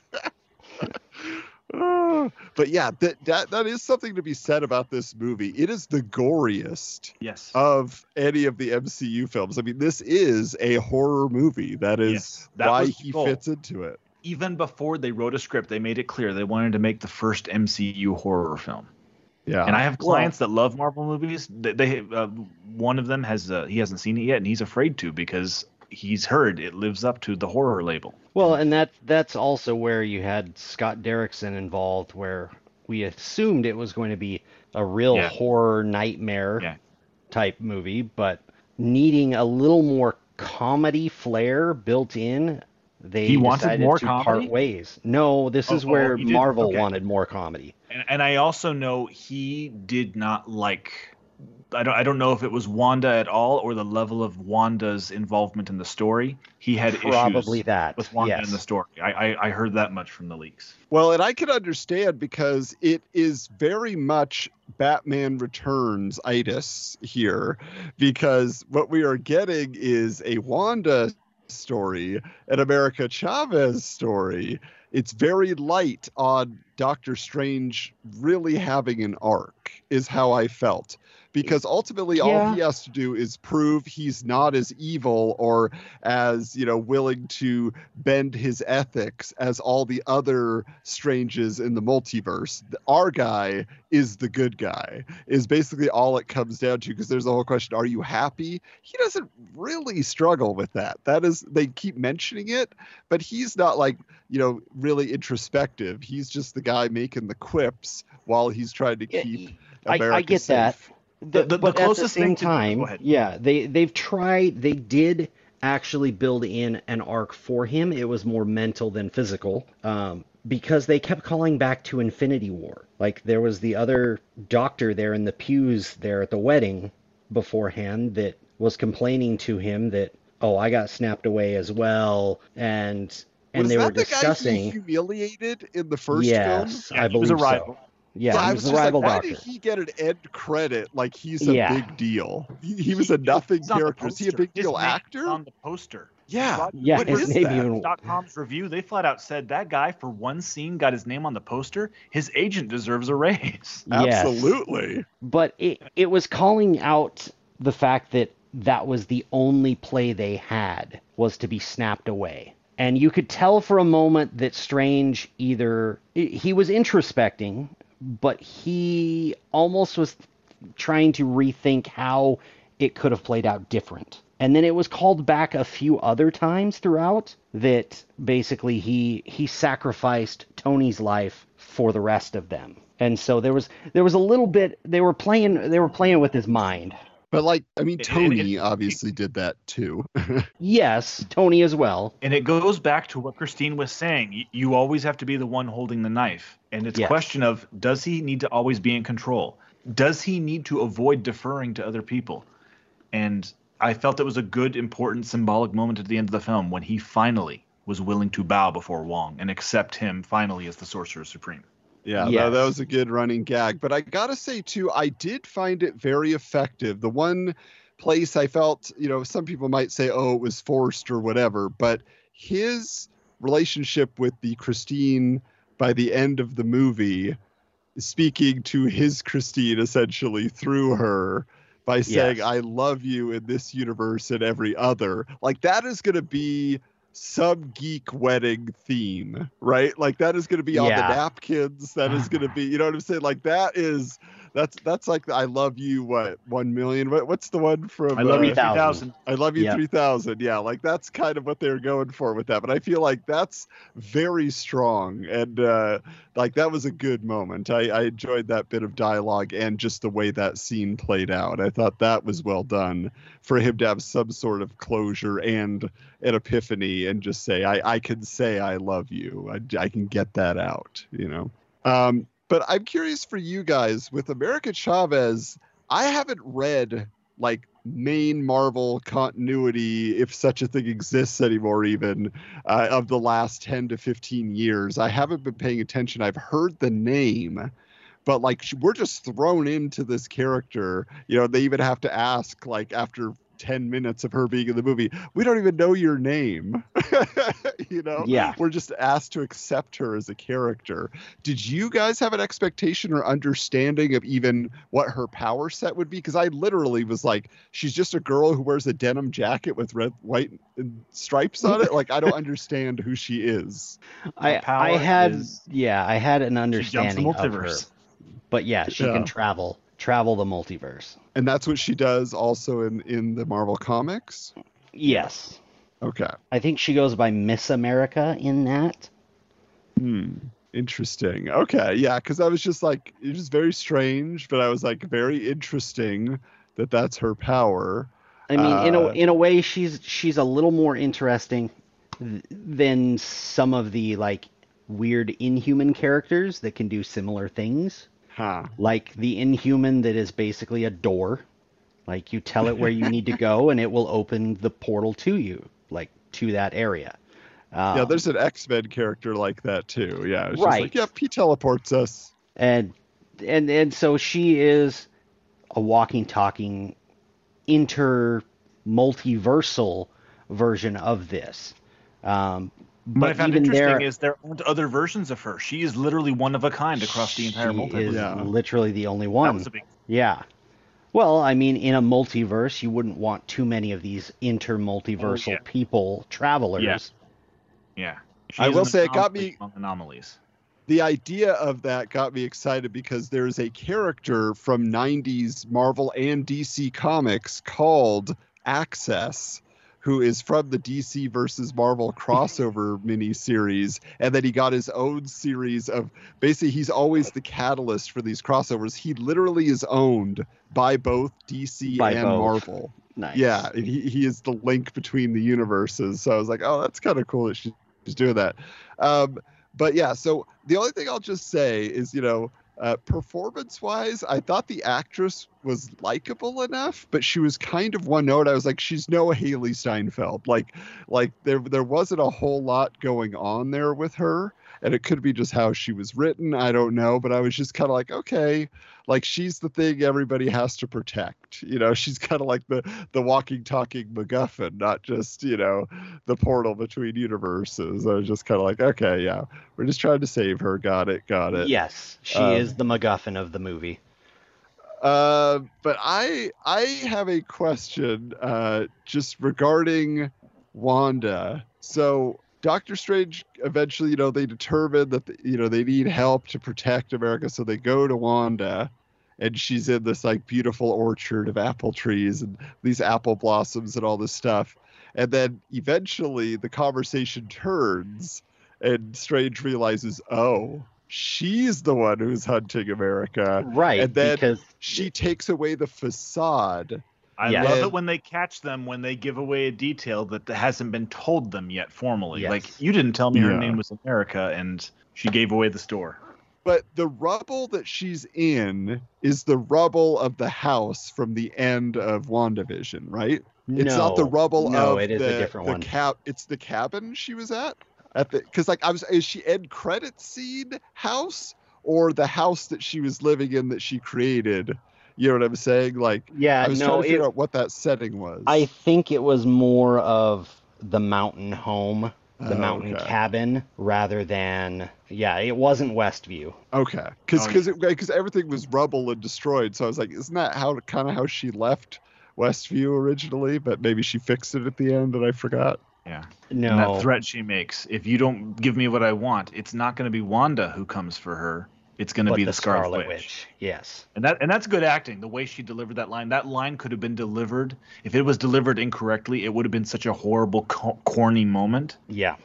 (laughs) But yeah, that, that that is something to be said about this movie. It is the goriest Yes. of any of the MCU films. I mean, this is a horror movie. That is Yes, that why he goal. fits into it. Even before they wrote a script, they made it clear they wanted to make the first MCU horror film. Yeah. and I have Well- clients that love Marvel movies. They, they uh, one of them has uh, he hasn't seen it yet, and he's afraid to because he's heard it lives up to the horror label. Well, and that that's also where you had Scott Derrickson involved, where we assumed it was going to be a real Yeah. horror nightmare Yeah. type movie, but needing a little more comedy flair built in, they He wanted decided more to comedy? part ways. No, this Oh, is oh, where oh, he did? Marvel Okay. wanted more comedy. And, and I also know he did not like. I don't. I don't know if it was Wanda at all or the level of Wanda's involvement in the story. He had Probably issues that. with Wanda yes. in the story. I, I I heard that much from the leaks. Well, and I can understand because it is very much Batman Returns itis here, because what we are getting is a Wanda story, an America Chavez story. It's very light on Doctor Strange really having an arc, is how I felt. Because ultimately, all Yeah. he has to do is prove he's not as evil or as, you know, willing to bend his ethics as all the other stranges in the multiverse. Our guy is the good guy, is basically all it comes down to. Because there's the whole question are you happy? He doesn't really struggle with that. That is, they keep mentioning it, but he's not like, you know, really introspective. He's just the guy making the quips while he's trying to Yeah, keep I- I America get that. Safe. The- the- the closest at the same thing to- time, go ahead. yeah, they they've tried. They did actually build in an arc for him. It was more mental than physical. Um, because they kept calling back to Infinity War. Like there was the other doctor there in the pews there at the wedding beforehand that was complaining to him that oh I got snapped away as well and and was they that were the guy discussing he humiliated in the first yes film? I he believe was a rival. so yeah So I he was was just rival like, why doctor did he get an end credit like he's a Yeah. big deal? He, he was a nothing He's on the character. Is he a big deal name's actor? On the poster. Yeah. yeah What his that? even .com's review, they flat out said that guy for one scene got his name on the poster. His agent deserves a raise. (laughs) yes. Absolutely. but it it was calling out the fact that that was the only play they had was to be snapped away and you could tell for a moment that strange either he was introspecting but he almost was trying to rethink how it could have played out different and then it was called back a few other times throughout that basically he he sacrificed Tony's life for the rest of them. And so there was there was a little bit they were playing they were playing with his mind. But like, I mean, It- it- Tony it- obviously did that too. (laughs) Yes, Tony as well. And it goes back to what Christine was saying. You, you always have to be the one holding the knife. And it's a question of does he need to always be in control? Does he need to avoid deferring to other people? And I felt it was a good, important, symbolic moment at the end of the film when he finally was willing to bow before Wong and accept him finally as the Sorcerer Supreme. Yeah, that, that was a good running gag. But I gotta say too, I did find it very effective. The one place I felt, you know, some people might say, oh, it was forced or whatever, but his relationship with the Christine by the end of the movie, speaking to his Christine essentially through her by saying, Yes. I love you in this universe and every other, like that is gonna be some geek wedding theme, right? Like that is going to be on the napkins. That is going to be, (sighs) you know what I'm saying? Like that is that's that's like the I love you. What one million? What, what's the one from? I love you, uh, 3000. 3000. I love you Yep. 3000. Yeah, like that's kind of what they're going for with that. But I feel like that's very strong and uh like that was a good moment. I, I enjoyed that bit of dialogue and just the way that scene played out. I thought that was well done for him to have some sort of closure and an epiphany and just say, I, I can say I love you. I, I can get that out, you know. Um, but I'm curious for you guys with America Chavez. I haven't read like main Marvel continuity, if such a thing exists anymore, even uh, of the last 10 to 15 years. I haven't been paying attention. I've heard the name, but like we're just thrown into this character. You know, they even have to ask, like, after 10 minutes of her being in the movie, we don't even know your name. (laughs) you know? Yeah. We're just asked to accept her as a character. Did you guys have an expectation or understanding of even what her power set would be? Because I literally was like, she's just a girl who wears a denim jacket with red, white and stripes on it. Like, I don't understand who she is. (laughs) I I had is- yeah, I had an She jumps the understanding of her. But yeah, she Yeah. can travel travel the multiverse. And that's what she does also in, in the Marvel comics. Yes. Okay. I think she goes by Miss America in that. Hmm. Interesting. Okay. Yeah. Because I was just like, it was very strange, but I was like, very interesting that that's her power. I mean, in a Uh, in a way, she's she's a little more interesting th- than some of the like weird Inhuman characters that can do similar things. Huh. Like the Inhuman that is basically a door. Like you tell it where you need to go, (laughs) and it will open the portal to you, like to that area. yeah. Um, There's an X Men character like that too. Yeah. It's Right. like, yep, he teleports us. and and and so she is a walking talking inter multiversal version of this um What I found even interesting there is there aren't other versions of her. She is literally one of a kind across the entire she multiverse. is Yeah. literally the only That one was a big. yeah well i mean in a multiverse you wouldn't want too many of these inter multiversal Oh, yeah. people travelers Yeah. Yeah. She I will say it got me- anomalies. the idea of that got me excited because there's a character from 90s Marvel and DC comics called Access who is from the DC versus Marvel crossover (laughs) miniseries and then he got his own series of basically he's always the catalyst for these crossovers. He literally is owned by both DC By and both. Marvel. Nice. Yeah, he, he is the link between the universes. So I was like, oh, that's kind of cool that she's doing that. Um, but yeah, so the only thing I'll just say is, you know, uh, performance wise, I thought the actress was likable enough, but she was kind of one note. I was like, she's no Haley Steinfeld. Like, like there there wasn't a whole lot going on there with her, and it could be just how she was written. I don't know, but I was just kind of like, okay, like she's the thing everybody has to protect. You know, she's kind of like the the walking, talking MacGuffin, not just you know the portal between universes. I was just kind of like, okay, yeah, we're just trying to save her. Got it, got it. Yes, she Um, is the MacGuffin of the movie. Uh, but I I have a question uh, just regarding Wanda. So Doctor Strange eventually, you know, they determine that you know they need help to protect America, so they go to Wanda, and she's in this like beautiful orchard of apple trees and these apple blossoms and all this stuff. And then eventually the conversation turns, and Strange realizes, oh, she's the one who's hunting America Right, and then because she takes away the facade. I Yeah. love it when they catch them when they give away a detail that hasn't been told them yet formally. Yes. Like you didn't tell me her Yeah. name was America, and she gave away the store. But the rubble that she's in is the rubble of the house from the end of WandaVision, right? It's not the no, rubble no, of it is the, a different the one. Cab- it's the cabin she was at. At the because like I was is she end credit scene house or the house that she was living in that she created? You know what I'm saying? Like Yeah, I was no, trying to figure it, out what that setting was. I think it was more of the mountain home, the Oh, mountain okay. cabin, rather than yeah, it wasn't Westview. Okay, because Oh, because because everything was rubble and destroyed. So I was like, isn't that how kind of how she left Westview originally? But maybe she fixed it at the end, and I forgot. Yeah. No, And that threat she makes: if you don't give me what I want, it's not going to be Wanda who comes for her. It's going to be the the Scarlet, Witch. Yes. And that and that's good acting. The way she delivered that line. That line could have been delivered. If it was delivered incorrectly, it would have been such a horrible, co- corny moment. Yeah.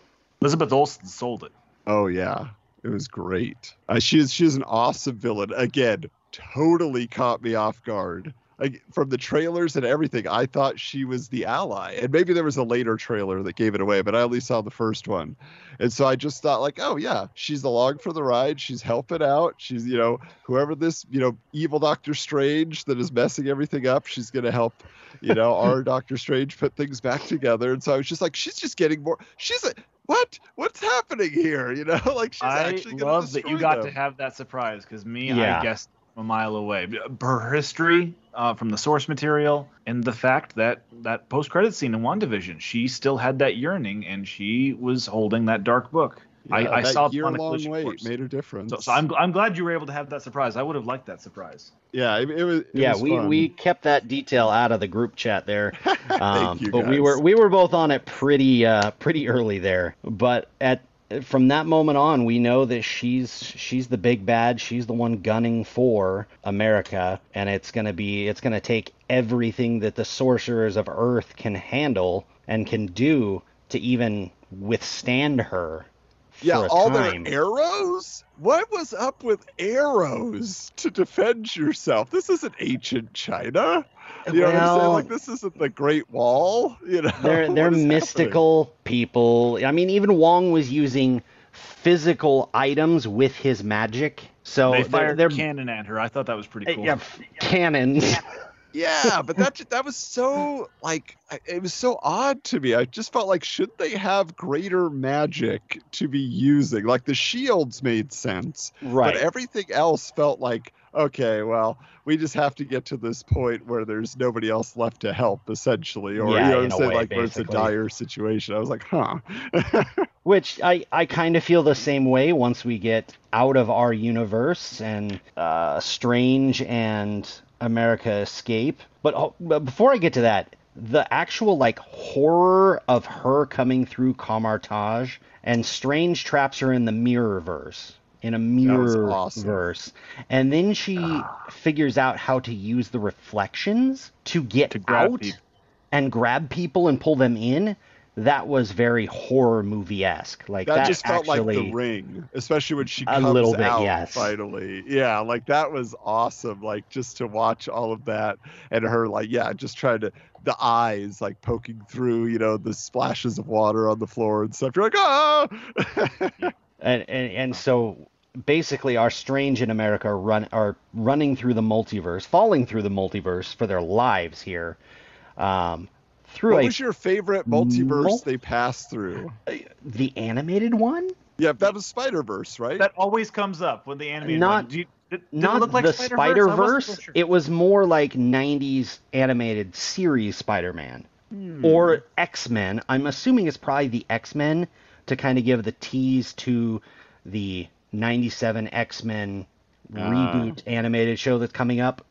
Elizabeth Olsen sold it. Oh yeah, it was great. Uh, she is she is an awesome villain. Again, totally caught me off guard. Like, from the trailers and everything, I thought she was the ally, and maybe there was a later trailer that gave it away, but I only saw the first one, and so I just thought like, oh yeah, she's along for the ride. She's helping out. She's you know whoever this you know evil Doctor Strange that is messing everything up, she's gonna help you know our (laughs) Doctor Strange put things back together. And so I was just like, she's just getting more. She's a what? What's happening here? You know, (laughs) like she's I actually gonna love that you got them. to have that surprise because me, Yeah. I guessed a mile away. Her history uh, from the source material and the fact that that post credit scene in WandaVision, she still had that yearning and she was holding that dark book. I, Yeah, I that saw it on the year-long collision wait course. made a difference. So, so I'm I'm glad you were able to have that surprise. I would have liked that surprise. yeah, it, it was. It yeah, was we, fun. we kept that detail out of the group chat there. (laughs) Um, you, but we were we were both on it pretty uh, pretty early there. But at from that moment on, we know that she's she's the big bad. She's the one gunning for America, and it's gonna be it's gonna take everything that the sorcerers of Earth can handle and can do to even withstand her. For Yeah, all time. their arrows. What was up with arrows to defend yourself? This isn't ancient China. (laughs) You know what I'm saying? Like this isn't the Great Wall. You know, they're (laughs) they're is happening? mystical people. I mean, even Wong was using physical items with his magic. So they they're, fired they're cannon at her. I thought that was pretty cool. yeah, (laughs) cannons. Yeah, but that that was so like it was so odd to me. I just felt like should they have greater magic to be using? Like the shields made sense, right. but everything else felt like okay, well, we just have to get to this point where there's nobody else left to help, essentially, or Yeah, you know what I'm saying, way, like where it's a dire situation. I was like, huh. (laughs) Which I, I kind of feel the same way once we get out of our universe and uh, Strange and America escape. But, oh, but before I get to that, the actual like horror of her coming through Kamar-Taj and Strange traps her in the mirror verse. In a mirror awesome. verse. And then she ah. figures out how to use the reflections to get To out people. and grab people and pull them in that was very horror movie esque. Like that, that, just felt actually, like the ring, especially when she A comes little bit, out yes. finally. Yeah, like that was awesome. Like just to watch all of that and her like yeah, just trying to the eyes like poking through, you know, the splashes of water on the floor and stuff. You're like, oh. (laughs) and, and and so basically our strange in america run are running through the multiverse falling through the multiverse for their lives here um through what was your favorite multiverse Mul- they passed through? the animated one Yeah, that was Spider Verse, right? That always comes up when the animated Not- one. Do you, did, did not it look like the Spider-Verse? spider I wasn't verse so sure. it was more like 90s animated series spider-man Hmm. or x-men i'm assuming it's probably the x-men to kind of give the tease to the 97 x-men Ah. reboot animated show that's coming up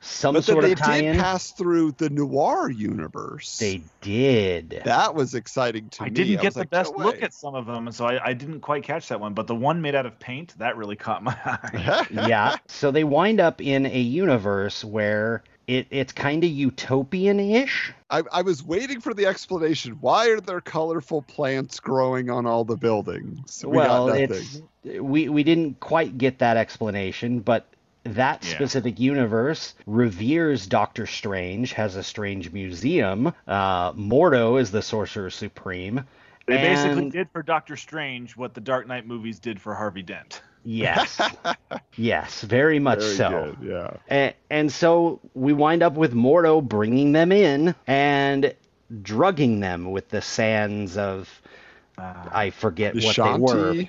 some but then sort they of tie-in did pass through the noir universe. They did. that was exciting to I me. didn't was get the like, best no look at some of them, and so I, I didn't quite catch that one. But the one made out of paint that really caught my (laughs) eye. (laughs) yeah. So they wind up in a universe where it, it's kind of utopian-ish. I, I was waiting for the explanation. Why are there colorful plants growing on all the buildings? We well, got nothing. it's we we didn't quite get that explanation, but that Yeah. specific universe reveres Doctor Strange, has a strange museum. Uh, Mordo is the Sorcerer Supreme. They basically did for Doctor Strange what the Dark Knight movies did for Harvey Dent. Yes, (laughs) yes, very much Very so. good, yeah. And, and so we wind up with Mordo bringing them in and drugging them with the sands of ah. I forget The what they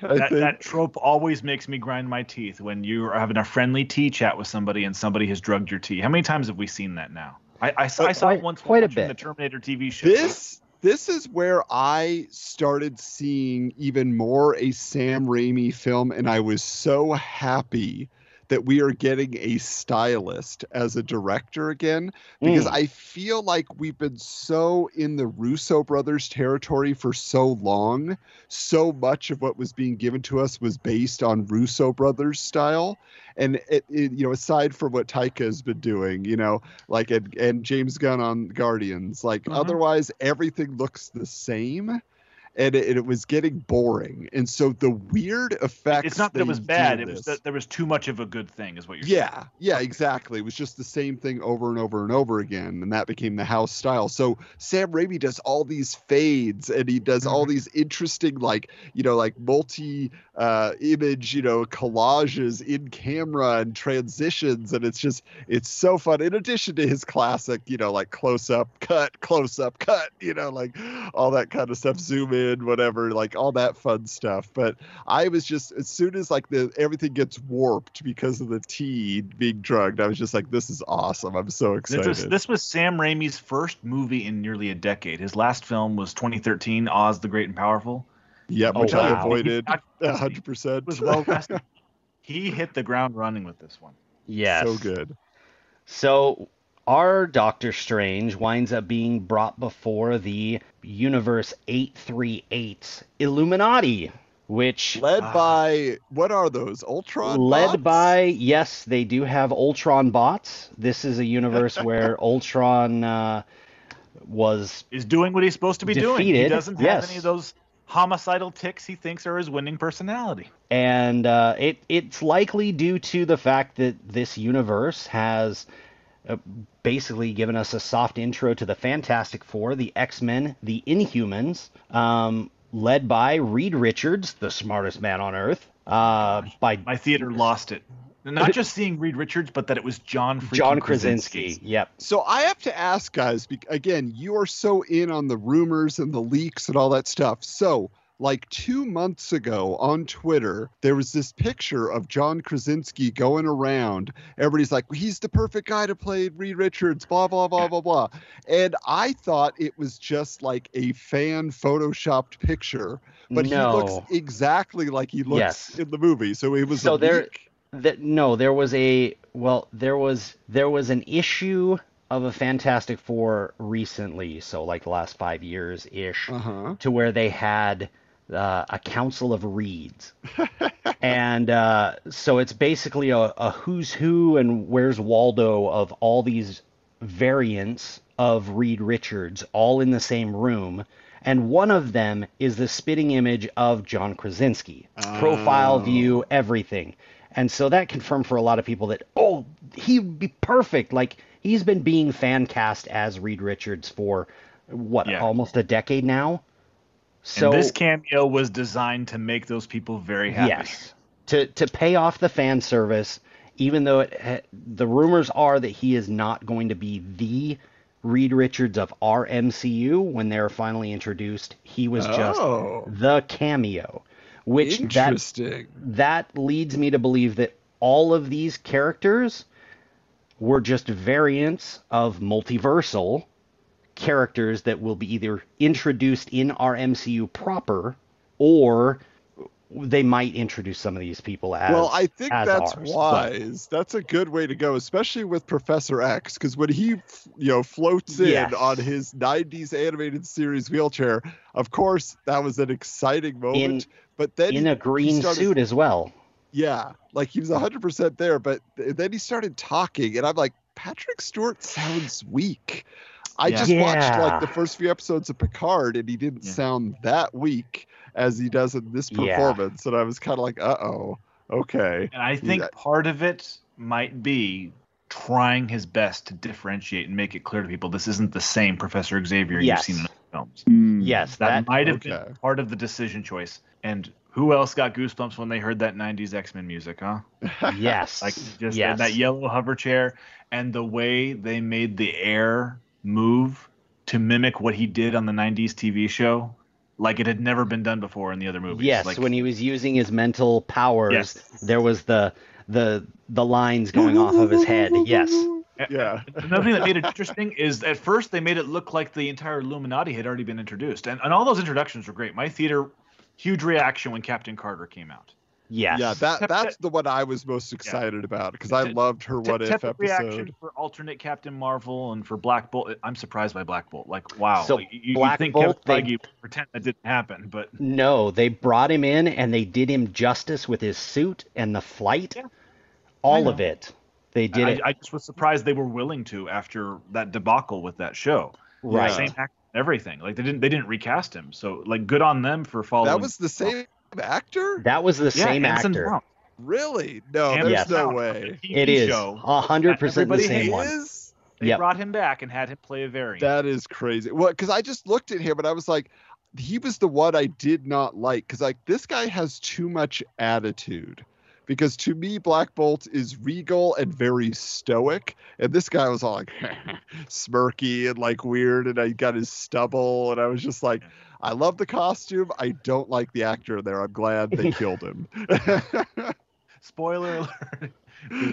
were. That, that trope always makes me grind my teeth when you are having a friendly tea chat with somebody and somebody has drugged your tea. How many times have we seen that now? I, I, saw- I saw quite- it once quite a bit. in the. Terminator TV show. This this is where I started seeing even more a Sam Raimi film, and I was so happy that we are getting a stylist as a director again because Mm. I feel like we've been so in the Russo brothers territory for so long. So much of what was being given to us was based on Russo brothers style. And it, it, you know, aside from what Taika has been doing, you know, like and, and James Gunn on Guardians, like Mhm. otherwise everything looks the same. And it, it was getting boring, and so the weird effects. it's not that it was bad. It was that there was too much of a good thing, is what you're saying. yeah, yeah, exactly. It was just the same thing over and over and over again, and that became the house style. So Sam Raimi does all these fades, and he does all these interesting, like you know, like multi uh, image, you know, collages in camera and transitions, and it's just it's so fun. In addition to his classic, you know, like close up, cut, close up, cut, you know, like all that kind of stuff, zoom in, whatever, like all that fun stuff. But I was just as soon as like the everything gets warped because of the tea being drugged, I was just like, this is awesome. I'm so This excited. was, this was Sam Raimi's first movie in nearly a decade. His last film was 2013, Oz the Great and Powerful. yep, Oh, which I avoided He- (laughs) hundred percent. Was well (laughs) rested. he hit the ground running with this one. Yeah, so good. So our Doctor Strange winds up being brought before the Universe 838 Illuminati, which Led Ah. by what are those? Ultron. led bots? by yes, they do have Ultron bots. This is a universe (laughs) where Ultron uh, was Is doing what he's supposed to be doing. He doesn't have yes. any of those homicidal tics he thinks are his winning personality. and uh, it it's likely due to the fact that this universe has uh, basically given us a soft intro to the Fantastic Four, the X Men, the Inhumans, um, led by Reed Richards, the smartest man on Earth, uh, by My theater lost it. Not just seeing Reed Richards, but that it was John freaking John Krasinski. Krasinski. Yep. So I have to ask, guys. Again, you are so in on the rumors and the leaks and all that stuff. So, like two months ago on Twitter, there was this picture of John Krasinski going around. Everybody's like, he's the perfect guy to play Reed Richards. Blah blah blah blah blah. And I thought it was just like a fan photoshopped picture, but he looks exactly like he looks Yes. in the movie. So it was So a there- leak. that no, there was a well, there was there was an issue of a Fantastic Four recently, so like the last five years ish, Uh huh. to where they had uh, a council of reeds, and uh, so it's basically a, a who's who and where's Waldo of all these variants of Reed Richards, all in the same room, And one of them is the spitting image of John Krasinski. Profile Oh. view, everything. And so that confirmed for a lot of people that, oh, he'd be perfect. Like, he's been being fan cast as Reed Richards for, what, Yeah. almost a decade now? So, and this cameo was designed to make those people very happy. yes. To, to pay off the fan service, even though it, ha- the rumors are that he is not going to be the Reed Richards of our MCU when they're finally introduced, he was just Oh. the cameo, which that that leads me to believe that all of these characters were just variants of multiversal characters that will be either introduced in our MCU proper or they might introduce some of these people as well, I think that's ours, but- wise. That's a good way to go, especially with Professor X, because when he, you know, floats in Yes. on his '90s animated series wheelchair, of course that was an exciting moment. but then in a green started- suit as well. yeah, like he was 100% there, but then he started talking, and I'm like, Patrick Stewart sounds weak. I Yeah. just watched like the first few episodes of Picard, and he didn't Yeah. sound that weak as he does in this Yeah. performance, and I was kind of like, uh oh, okay. And I think Yeah. part of it might be trying his best to differentiate and make it clear to people this isn't the same Professor Xavier Yes. you've seen in other films. Yes, That, that, might have okay. been part of the decision choice. And who else got goosebumps when they heard that 90s X-Men music, huh? yes. (laughs) Like just yes. that, that yellow hover chair and the way they made the air move to mimic what he did on the 90s TV show like it had never been done before in the other movies. Yes, like, when he was using his mental powers, Yes. there was the the the lines going off of his head. Yes. (laughs) Yeah. Another thing that made it interesting is at first they made it look like the entire Illuminati had already been introduced, and, and all those introductions were great. My theater, huge reaction when Captain Carter came out. Yes. Yeah, that Tep- that's the one I was most excited about because I loved her What If tepid reaction episode. for alternate Captain Marvel and for Black Bolt. I'm surprised by Black Bolt. Like, wow, So, like, you, you Black think Bolt, Kevin they- would pretend that didn't happen, but No, they brought him in and they did him justice with his suit and the flight. Yeah. All of it. They did I, it I just was surprised they were willing to after that debacle with that show. right. Same actor, everything. Like they didn't they didn't recast him. So like, good on them for following. That was the same actor? That was the yeah, same Anson actor. Mount. Really? No, Anson Yes. there's no way. the It TV is show, a hundred percent the same one. is? They Yep. brought him back and had him play a variant. That is crazy. Well, because I just looked at him and I was like, he was the one I did not like because like this guy has too much attitude. Because to me, Black Bolt is regal and very stoic, and this guy was all like (laughs) smirky and like weird, and I got his stubble, and I was just like, I love the costume. I don't like the actor there. I'm glad they (laughs) killed him. (laughs) Spoiler alert.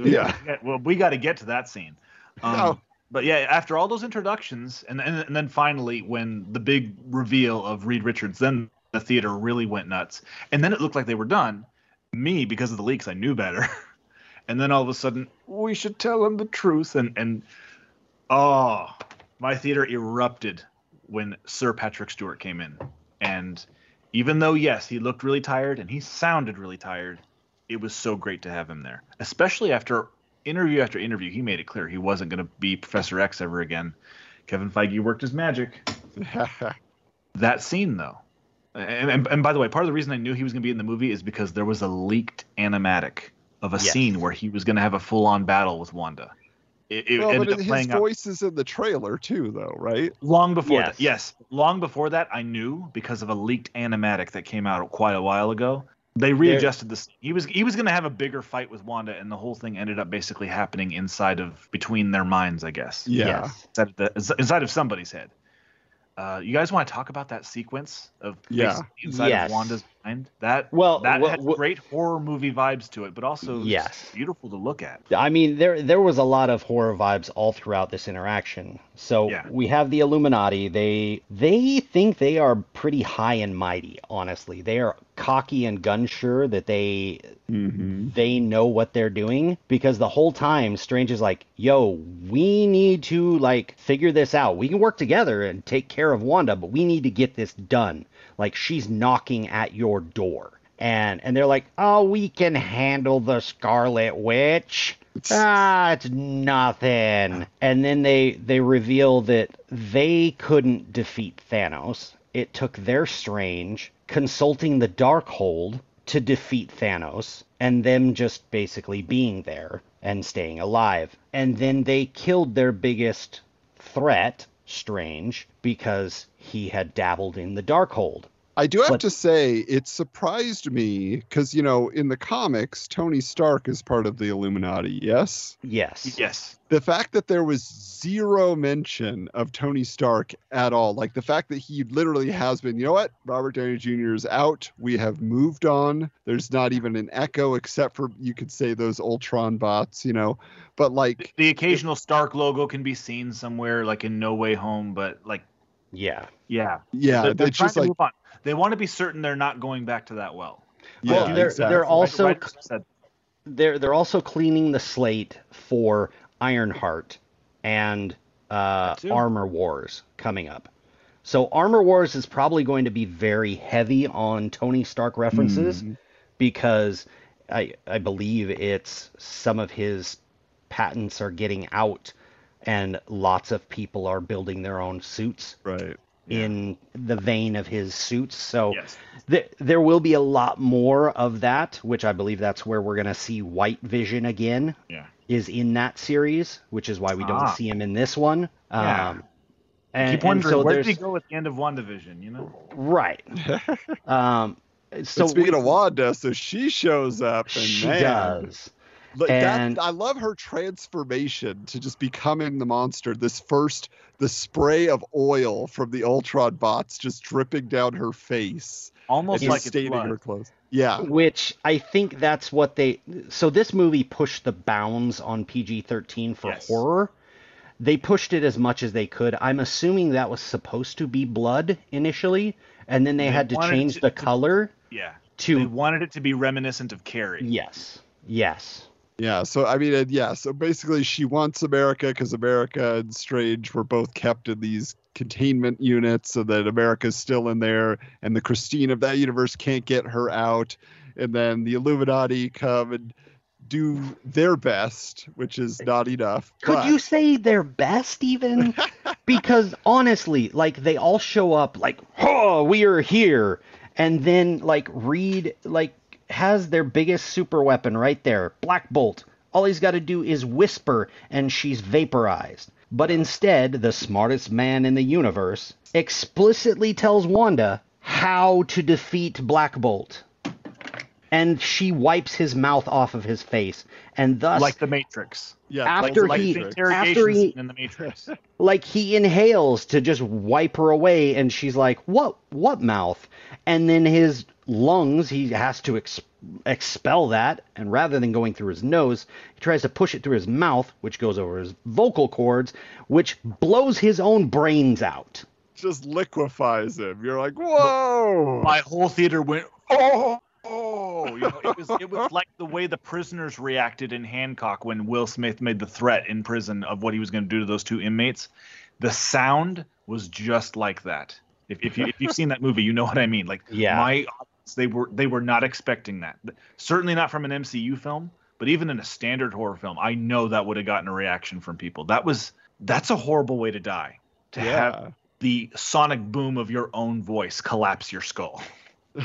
Yeah. Well, we got to get to that scene. Um, No. But yeah, after all those introductions, and, and and then finally when the big reveal of Reed Richards, then the theater really went nuts, and then it looked like they were done. Me, because of the leaks, I knew better. (laughs) and then all of a sudden, we should tell him the truth, and and oh, my theater erupted when Sir Patrick Stewart came in, and even though yes, he looked really tired and he sounded really tired, it was so great to have him there, especially after interview after interview. He made it clear he wasn't going to be Professor X ever again. Kevin Feige worked his magic. (laughs) That scene, though, and, and, and by the way, part of the reason I knew he was going to be in the movie is because there was a leaked animatic of a Yes. scene where he was going to have a full-on battle with Wanda. It, it well, ended but up his playing out voice is in the trailer too, though, right? long before Yes. that. Yes, long before that, I knew because of a leaked animatic that came out quite a while ago. They readjusted this. He was he was going to have a bigger fight with Wanda, and the whole thing ended up basically happening inside of between their minds, I guess. Yeah. Yes. Inside of, the, inside of somebody's head. Uh, you guys want to talk about that sequence of Yeah. inside Yes. of Wanda's mind? That Well, that wha- had wha- great horror movie vibes to it, but also Yes. beautiful to look at. I mean, there there was a lot of horror vibes all throughout this interaction. So Yeah. we have the Illuminati. They they think they are pretty high and mighty. Honestly, they are cocky and gun sure that they Mm-hmm. they know what they're doing because the whole time Strange is like, "Yo, we need to like figure this out. We can work together and take care of Wanda, but we need to get this done. Like she's knocking at your door." And and they're like, "Oh, we can handle the Scarlet Witch." Ah, it's nothing. And then they they reveal that they couldn't defeat Thanos. it took their Strange consulting the Darkhold to defeat Thanos and them just basically being there and staying alive. And then they killed their biggest threat, Strange, because he had dabbled in the Darkhold. I do have But- to say, it surprised me because, you know, in the comics, Tony Stark is part of the Illuminati, yes? Yes. Yes. The fact that there was zero mention of Tony Stark at all, like the fact that he literally has been, you know what? Robert Downey Jr. is out. We have moved on. There's not even an echo except for, you could say, those Ultron bots, you know? But like, The occasional Stark logo can be seen somewhere, like in No Way Home, but like, Yeah. yeah, yeah, they're, they're trying just to like, move on. They want to be certain they're not going back to that well. yeah, Well, they're- exactly. they're Also- Right- right as you said. they're they're also cleaning the slate for Ironheart and uh, Armor Wars coming up. So Armor Wars is probably going to be very heavy on Tony Stark references Mhm. because I I believe it's some of his patents are getting out and lots of people are building their own suits right. in the vein of his suits. So Yes. th- there will be a lot more of that, which I believe that's where we're going to see White Vision again. Yeah. Is in that series, which is why we don't Ah. see him in this one. Yeah. Um, I and, keep and wondering so where did he go at the end of WandaVision, you know? right. (laughs) um, so but speaking we- of Wanda, so she shows up and she man, does. Like And- that, I love her transformation to just becoming the monster. This first, the spray of oil from the Ultron bots just dripping down her face, Almost like staining her clothes. Yeah, Which I think that's what they. So this movie pushed the bounds on PG 13 for Yes. horror. They pushed it as much as they could. I'm assuming that was supposed to be blood initially, and then they, They had to change to- the to- color Yeah. to. They wanted it to be reminiscent of Carrie. yes. Yes. Yeah. So I mean, yeah. So basically, she wants America because America and Strange were both kept in these containment units, so that America's still in there, and the Christine of that universe can't get her out. And then the Illuminati come and do their best, which is not enough. Could but- you say their best even? (laughs) because honestly, like they all show up like, "Oh, we are here," and then like Reed like has their biggest super weapon right there, Black Bolt. All he's got to do is whisper, and she's vaporized. But instead, the smartest man in the universe explicitly tells Wanda how to defeat Black Bolt. And she wipes his mouth off of his face, and thus Like the Matrix. Yeah, After like he- the Matrix. interrogation after he- scene in the Matrix. (laughs) like he inhales to just wipe her away and she's like what what mouth and then his lungs he has to ex- expel that and rather than going through his nose he tries to push it through his mouth which goes over his vocal cords which blows his own brains out just liquefies him. You're like, whoa! My whole theater went, oh, oh. You know, it was it was (laughs) like the way the prisoners reacted in Hancock when Will Smith made the threat in prison of what he was going to do to those two inmates. The sound was just like that. If, if you if you've seen that movie, you know what I mean. Like Yeah. my they were they were not expecting that. Certainly not from an MCU film, but even in a standard horror film, I know that would have gotten a reaction from people. That was that's a horrible way to die. To have the sonic boom of your own voice collapse your skull. (laughs)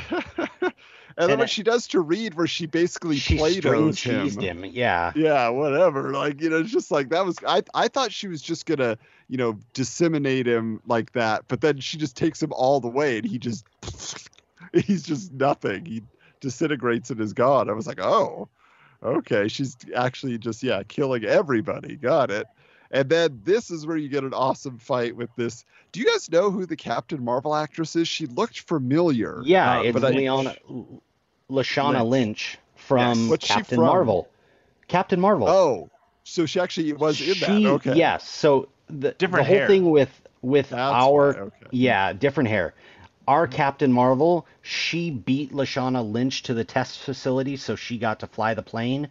and then what she does to Reed, where she basically she Play-Dohs him. him yeah Yeah, whatever. Like you know, it's just like that was. I I thought she was just gonna you know disseminate him like that, but then she just takes him all the way, and he just (laughs) he's just nothing. He disintegrates and is gone. I was like, oh, okay. She's actually just yeah killing everybody. Got it. And then this is where you get an awesome fight with this. Do you guys know who the Captain Marvel actress is? She looked familiar. yeah uh, it's but I- leona lashana Lynch. lynch, from Yes. Captain from? marvel captain marvel Oh, so she actually was in that. Okay. Yes. So the, Different the whole hair. thing with with That's our why, okay. yeah different hair. Our Captain Marvel, she beat Lashana Lynch to the test facility, so she got to fly the plane.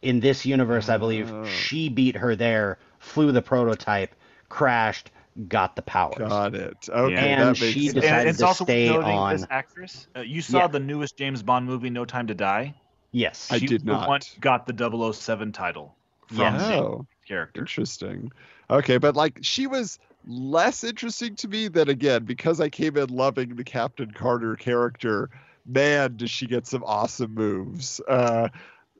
In this universe, I believe Oh. she beat her there, flew the prototype, crashed, got the powers. Got it. Okay, And that makes she sense. decided and it's to also stay on- this actress. Uh, you saw Yeah. the newest James Bond movie, No Time to Die. Yes. I She did not. One got the 007 title from Yes. the Oh, character. interesting. Okay, but like she was less interesting to me than again because I came in loving the Captain Carter character. Man, does she get some awesome moves! Uh,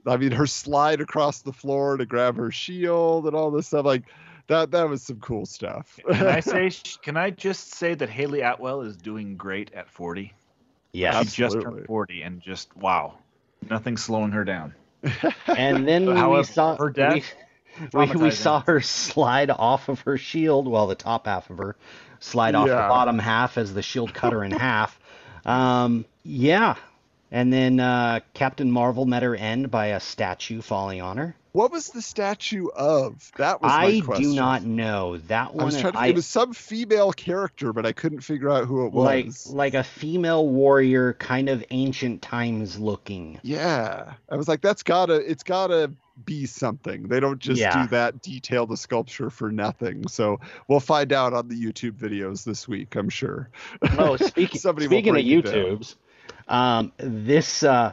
I mean, her slide across the floor to grab her shield and all this stuff like that. That was some cool stuff. Can I (laughs) say? Can I just say that Hayley Atwell is doing great at 40? Yes. She just turned 40, and just wow, nothing's slowing her down. And then when we saw her death, we, we, we saw her slide off of her shield, well, the top half of her slide off the bottom half as the shield cut her in half. Um, yeah. And then uh, Captain Marvel met her end by a statue falling on her. what was the statue of? That was my I do not know that I one. was trying to. I- it was some female character, but I couldn't figure out who it was. like like a female warrior, kind of ancient times looking. Yeah, I was like, that's gotta, it's gotta be something. They don't just Yeah. do that detail the sculpture for nothing. So we'll find out on the YouTube videos this week, I'm sure. Oh, speaking (laughs) Somebody speaking of it down. Um, this uh,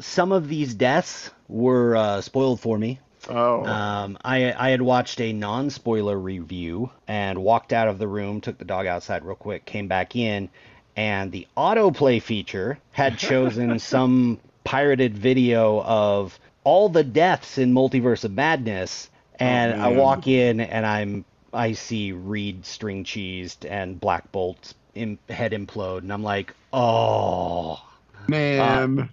some of these deaths were uh, spoiled for me. Oh, Um, I I had watched a non-spoiler review and walked out of the room, took the dog outside real quick, came back in, and the autoplay feature had (laughs) chosen some pirated video of all the deaths in Multiverse of Madness, and I walk in and I'm I see Reed string cheesed and Black Bolt's im- head implode, and I'm like, oh. man.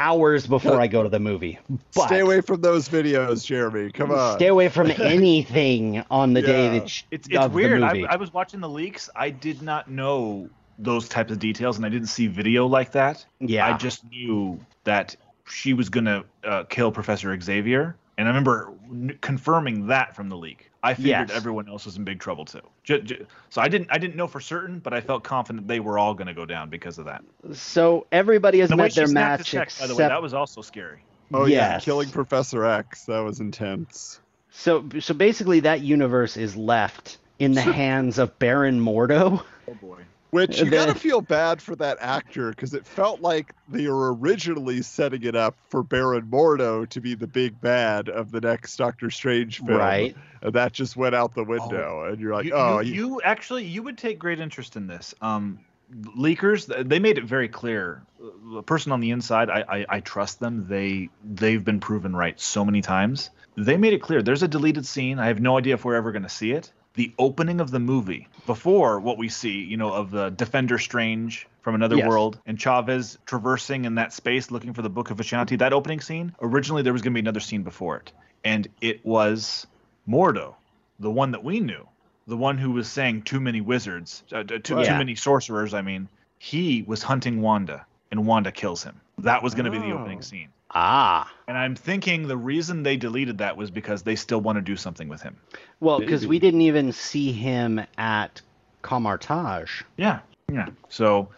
Hours before I go to the movie. But Stay away from those videos, Jeremy. Come on. Stay away from (laughs) anything on the day that sh- It's it's of weird. the I, movie. I was watching the leaks. I did not know those types of details, and I didn't see video like that. yeah, I just knew that she was gonna uh, kill Professor Xavier, and I remember n- confirming that from the leak. I figured Yes. everyone else was in big trouble too. Ju- ju- so I didn't I didn't know for certain, but I felt confident they were all gonna go down because of that. so everybody has The met their match his neck, except by the way, that was also scary. Oh yeah, killing Professor X. That was intense. so so basically that universe is left in the (laughs) hands of Baron Mordo. Oh boy. Which you The- gotta feel bad for that actor because it felt like they were originally setting it up for Baron Mordo to be the big bad of the next Doctor Strange film. Right. And that just went out the window. and you're like, you, oh, you, you- you actually you would take great interest in this. Um, leakers they made it very clear. The person on the inside, I, I I trust them. They they've been proven right so many times. They made it clear. There's a deleted scene. I have no idea if we're ever going to see it. The opening of the movie before what we see, you know, of the Defender Strange from another Yes. world and Chavez traversing in that space looking for the Book of Vishanti. That opening scene. Originally, there was going to be another scene before it, and it was Mordo, the one that we knew the one who was saying too many wizards, uh, too, too many sorcerers. I mean, he was hunting Wanda, and Wanda kills him. That was going to be the opening Oh. scene. Ah, And I'm thinking the reason they deleted that was because they still want to do something with him. well, because we didn't even see him at Kamar-Taj. Yeah, yeah. So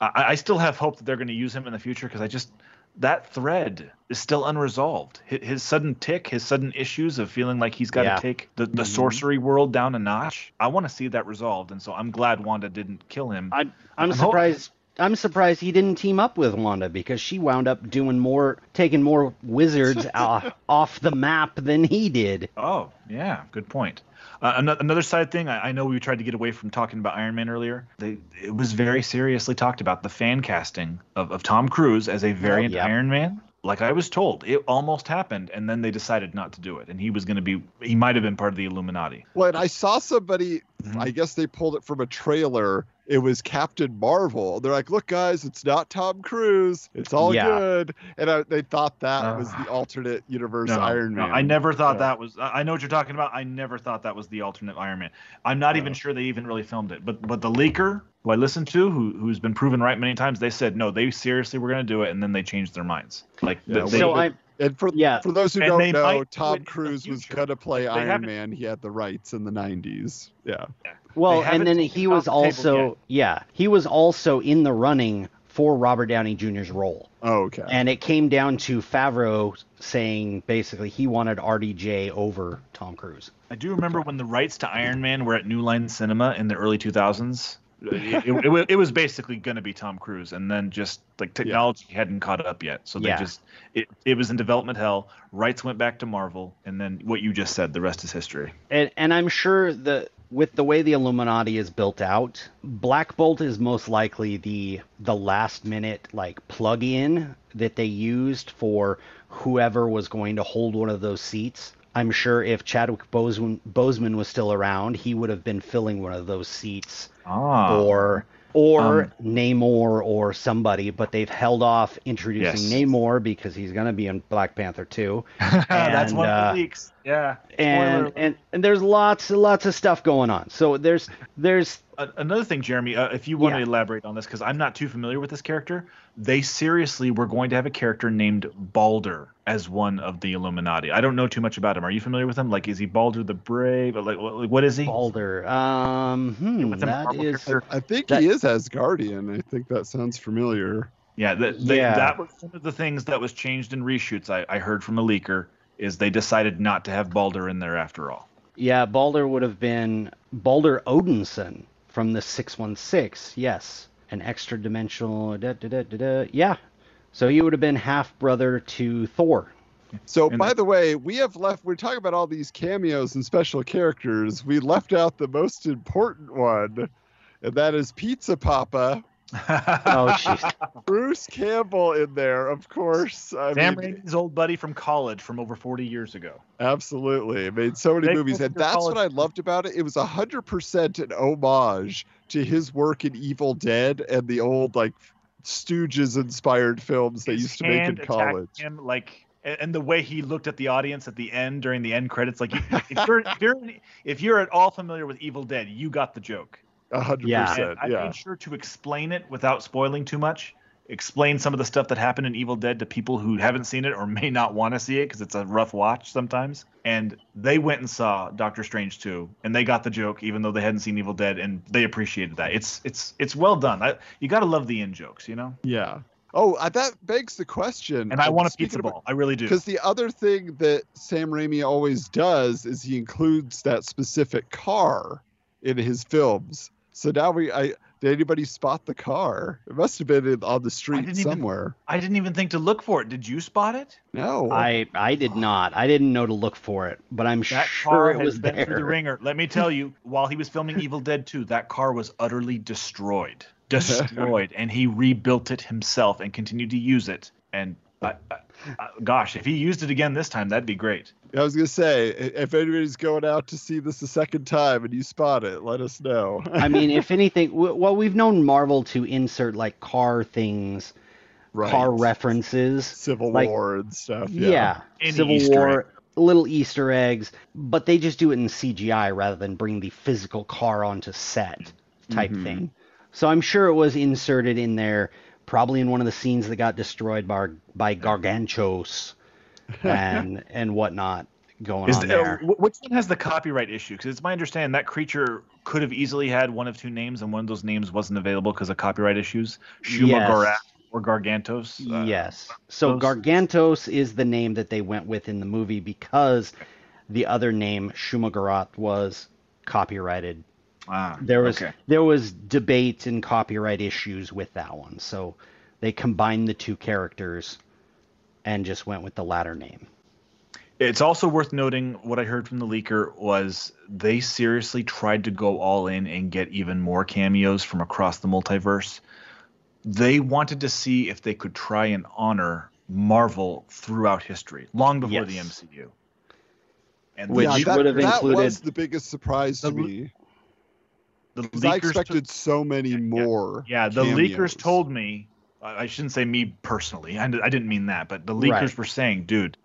I, I still have hope that they're going to use him in the future because I just that thread is still unresolved. His, his sudden tick, his sudden issues of feeling like he's got to Yeah. take the, the Mhm. sorcery world down a notch. I want to see that resolved, and so I'm glad Wanda didn't kill him. I, I'm I'm ho- surprised. I'm surprised he didn't team up with Wanda because she wound up doing more, taking more wizards (laughs) off, off the map than he did. Oh, yeah, good point. Uh, another side thing, I, I know we tried to get away from talking about Iron Man earlier. They, it was very seriously talked about the fan casting of, of Tom Cruise as a variant Yep. Iron Man. Like I was told, it almost happened, and then they decided not to do it. And he was going to be, he might have been part of the Illuminati. well, and I saw somebody, Mhm. I guess they pulled it from a trailer. It was Captain Marvel. They're like, look, guys, it's not Tom Cruise. It's all Yeah. good. And I, they thought that was Ah. the alternate universe No, Iron no, Man. I never thought Yeah. that was. I I know what you're talking about. I never thought that was the alternate Iron Man. I'm not even sure they even really filmed it. But but the leaker who I listened to, who who's been proven right many times, they said no, they seriously were going to do it, and then they changed their minds. Like Yeah, they, so they- I, And for Yeah. for those who And don't know, might do it Tom Cruise was gonna play They Iron Man. He had the rights in the '90s. Yeah. well, and then he was the also, yeah, he was also in the running for Robert Downey Jr.'s role. Oh, okay. And it came down to Favreau saying basically he wanted RDJ over Tom Cruise. I do remember when the rights to Iron Man were at New Line Cinema in the early 2000s. It, it, it, was basically going to be Tom Cruise, and then just like technology hadn't caught up yet, so they Yeah. just it, it was in development hell. Rights went back to Marvel, and then what you just said, the rest is history. And and I'm sure the with the way the Illuminati is built out, Black Bolt is most likely the the last minute like plug-in that they used for whoever was going to hold one of those seats. I'm sure if Chadwick Boseman, Boseman was still around, he would have been filling one of those seats Ah. or or Um, Namor or somebody, but they've held off introducing Yes. Namor because he's going to be in Black Panther 2. (laughs) That's And, one of uh, the leaks. Yeah. And, Spoiler. and and there's lots lots of stuff going on. So there's there's Another thing, Jeremy, uh, if you want Yeah. to elaborate on this, because I'm not too familiar with this character, they seriously were going to have a character named Balder as one of the Illuminati. I don't know too much about him. Are you familiar with him? Like, is he Balder the Brave? Or Like, what, what is he? Balder. Um, hmm, With a that character? I think That- he is Asgardian. I think that sounds familiar. Yeah, that, they, Yeah. that was one of the things that was changed in reshoots. I, I heard from a leaker is they decided not to have Balder in there after all. yeah. Balder would have been Balder Odinson from the 616. Yes, an extra dimensional. Da, da, da, da, da. Yeah. So he would have been half brother to Thor. So, And by the- the way, we have left. We're talking about all these cameos and special characters. We left out the most important one, and that is Pizza Papa, Oh, (laughs) jeez. Bruce Campbell in there, of course. I Sam mean, Raimi's old buddy from college from over 40 years ago. absolutely. It made so many They movies, and were that's what I loved about it. It was hundred percent an homage to his work in Evil Dead and the old like Stooges inspired films they used to make in hand attacked college. Him like, and and the way he looked at the audience at the end during the end credits, like if you're if you're, if you're at all familiar with Evil Dead, you got the joke. A hundred Yeah. And percent. I Yeah. made sure to explain it without spoiling too much. Explain some of the stuff that happened in Evil Dead to people who haven't seen it or may not want to see it because it's a rough watch sometimes. And they went and saw Doctor Strange too, and they got the joke even though they hadn't seen Evil Dead, and they appreciated that. It's it's it's well done. I, you got to love the in jokes, you know. Yeah. Oh, uh, that begs the question. And I want a speaking pizza about- ball. I really do. Because the other thing that Sam Raimi always does is he includes that specific car in his films. So now we, I did anybody spot the car? It must have been in, on the street didn't even- somewhere. I didn't even think to look for it. Did you spot it? No. I I did not. I didn't know to look for it, but I'm That sure car it has was been through the ringer. Let me tell (laughs) you, while he was filming Evil Dead 2, that car was utterly destroyed. (laughs) Destroyed. and he rebuilt it himself and continued to use it. And I, I, I- gosh, if he used it again this time, that'd be great. I was gonna say, if anybody's going out to see this a second time and you spot it, let us know. (laughs) I mean, if anything, w- well, we've known Marvel to insert like car things, right. car references. Civil like- War and stuff. Yeah, Yeah. Civil Easter War, little Easter eggs, but they just do it in CGI rather than bring the physical car onto set type Mhm. thing. So I'm sure it was inserted in there, probably in one of the scenes that got destroyed by by Gargantos (laughs) and and whatnot going Is on the- uh, there. wh- which one has the copyright issue? Because it's my understanding that creature could have easily had one of two names, and one of those names wasn't available because of copyright issues. Shuma Yes. Gorath or Gargantos. Uh, yes. So Gargantos is the name that they went with in the movie because the other name Shumagorath was copyrighted. Ah, There was okay. there was debate and copyright issues with that one. So they combined the two characters and just went with the latter name. It's also worth noting what I heard from the leaker was they seriously tried to go all in and get even more cameos from across the multiverse. They wanted to see if they could try and honor Marvel throughout history, long before the MCU. And Which yeah, that, would have that included- was the biggest surprise to The- me the I leakers expected so many yeah. more. Yeah, the leakers told me. I I shouldn't say me personally. I, I didn't mean that, but the leakers Right. were saying, dude,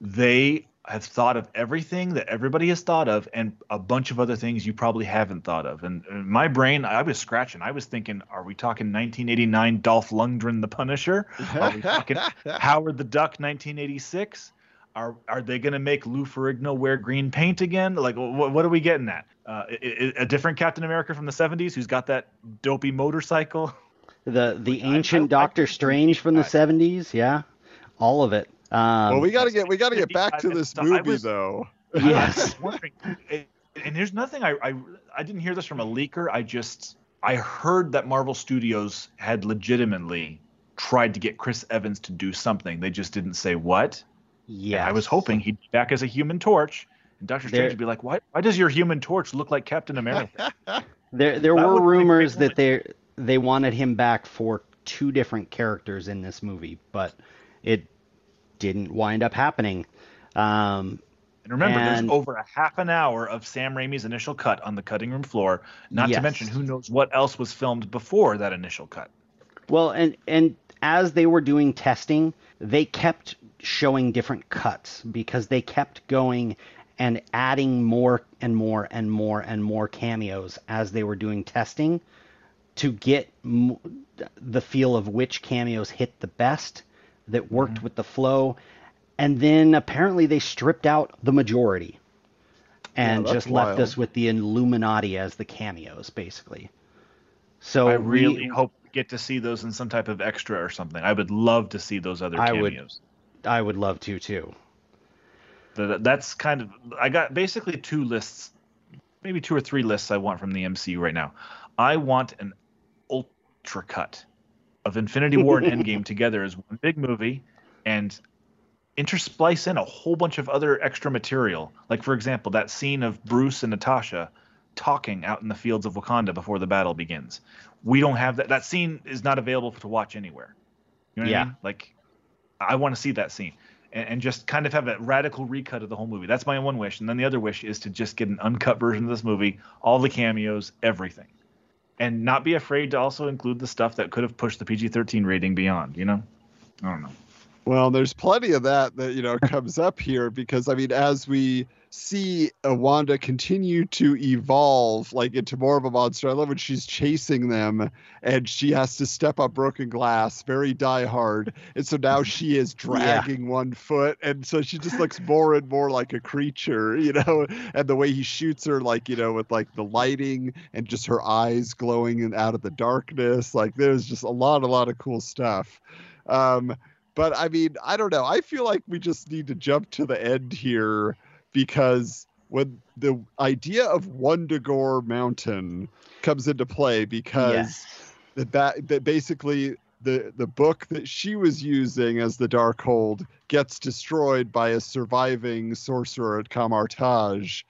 they have thought of everything that everybody has thought of, and a bunch of other things you probably haven't thought of. And, and my brain, I was scratching. I was thinking, are we talking 1989 Dolph Lundgren, the Punisher? Are we talking (laughs) Howard the Duck, 1986? Are are they going to make Lou Ferrigno wear green paint again? Like, wh- what are we getting at? Uh, i- i- a different Captain America from the 70s who's got that dopey motorcycle? The (laughs) the I- I- ancient I Doctor think Strange from the that- seventies, yeah, all of it. Um, well, we got to get we got to get back to this I movie was- though. Yes, and and there's nothing I, I I didn't hear this from a leaker. I just I heard that Marvel Studios had legitimately tried to get Chris Evans to do something. They just didn't say what. Yeah. I was hoping he'd be back as a Human Torch, And Doctor There- Strange would be like, "Why? Why does your Human Torch look like Captain America?" (laughs) There there That were rumors that they they wanted him back for two different characters in this movie, but it didn't wind up happening. Um, And remember, And- there's over a half an hour of Sam Raimi's initial cut on the cutting room floor. Not Yes. to mention, who knows what else was filmed before that initial cut. Well, and and as they were doing testing, they kept showing different cuts because they kept going and adding more and more and more and more cameos as they were doing testing to get m- the feel of which cameos hit the best that worked mm-hmm. with the flow and then apparently they stripped out the majority and that's just left wild. us with the Illuminati as the cameos basically. So I really we- hope get to see those in some type of extra or something. I would love to see those other cameos. I would love to too. That's kind of I got basically two lists, maybe two or three lists I want from the MCU right now. I want an ultra cut of Infinity War and Endgame (laughs) together as one big movie, and intersplice in a whole bunch of other extra material. Like for example, that scene of Bruce and Natasha talking out in the fields of Wakanda before the battle begins. We don't have that. That scene is not available to watch anywhere. You know what Yeah. I mean? Like, I want to see that scene and, and just kind of have a radical recut of the whole movie. That's my one wish. And then the other wish is to just get an uncut version of this movie, all the cameos, everything. And not be afraid to also include the stuff that could have pushed the PG 13 rating beyond, you know? I don't know. Well, there's plenty of that that you know (laughs) comes up here because I mean, as we see Wanda continue to evolve like into more of a monster, I love when she's chasing them and she has to step up broken glass, very die hard, and so now she is (laughs) dragging one foot, and so she just looks more and more like a creature, (laughs) you know. And the way he shoots her, like you know, with like the lighting and just her eyes glowing and out of the darkness, like there's just a lot, a lot of cool stuff. Um, but I mean, I don't know. I feel like we just need to jump to the end here because when the idea of Wundagore Mountain comes into play, because the ba- that basically the the book that she was using as the Darkhold gets destroyed by a surviving sorcerer at Kamar-Taj,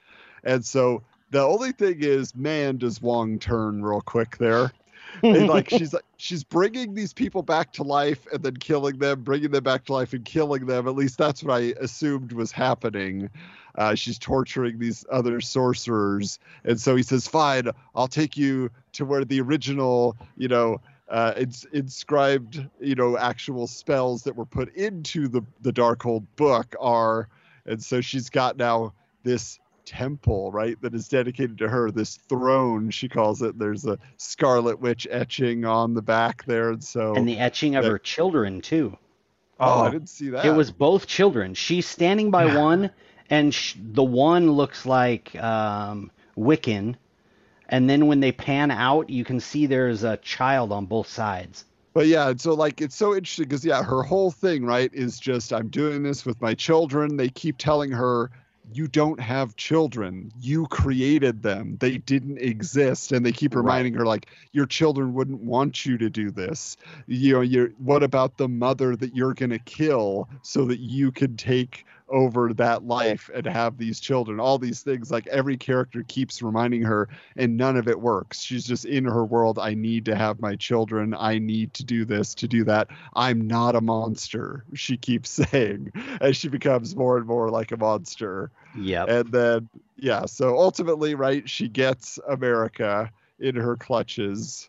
and so the only thing is, man, does Wong turn real quick there. And, (laughs) like she's like she's bringing these people back to life and then killing them, bringing them back to life and killing them. At least that's what I assumed was happening. Uh, she's torturing these other sorcerers, and so he says, "Fine, I'll take you to where the original, you know, uh, ins- inscribed, you know, actual spells that were put into the the Darkhold book are." And so she's got now this temple, right, that is dedicated to her. This throne, she calls it. There's a Scarlet Witch etching on the back there, and so. and the etching of that- her children too. oh, I Oh. didn't see that. It was both children. She's standing by one, and sh- the one looks like um, Wiccan, and then when they pan out, you can see there's a child on both sides. But yeah, so like it's so interesting because yeah, her whole thing, right, is just I'm doing this with my children. They keep telling her you don't have children. You created them. They didn't exist. And they keep Right. reminding her like your children wouldn't want you to do this. You know, you're what about the mother that you're gonna kill so that you can take over that life and have these children. All these things like every character keeps reminding her and none of it works. She's just in her world. I need to have my children. I need to do this to do that. I'm not a monster she keeps (laughs) saying as she becomes more and more like a monster. Yeah and then yeah so ultimately right she gets america in her clutches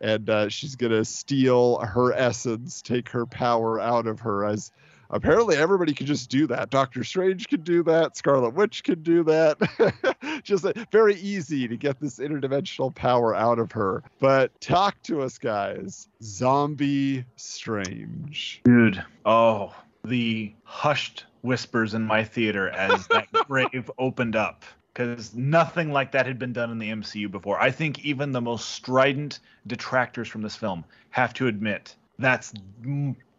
and uh, she's gonna steal her essence take her power out of her as apparently everybody can just do that doctor strange can do that scarlet witch can do that (laughs) just uh, very easy to get this interdimensional power out of her but talk to us guys zombie strange Dude. Oh, the hushed whispers in my theater as that (laughs) grave opened up. Because nothing like that had been done in the MCU before. I think even the most strident detractors from this film have to admit that's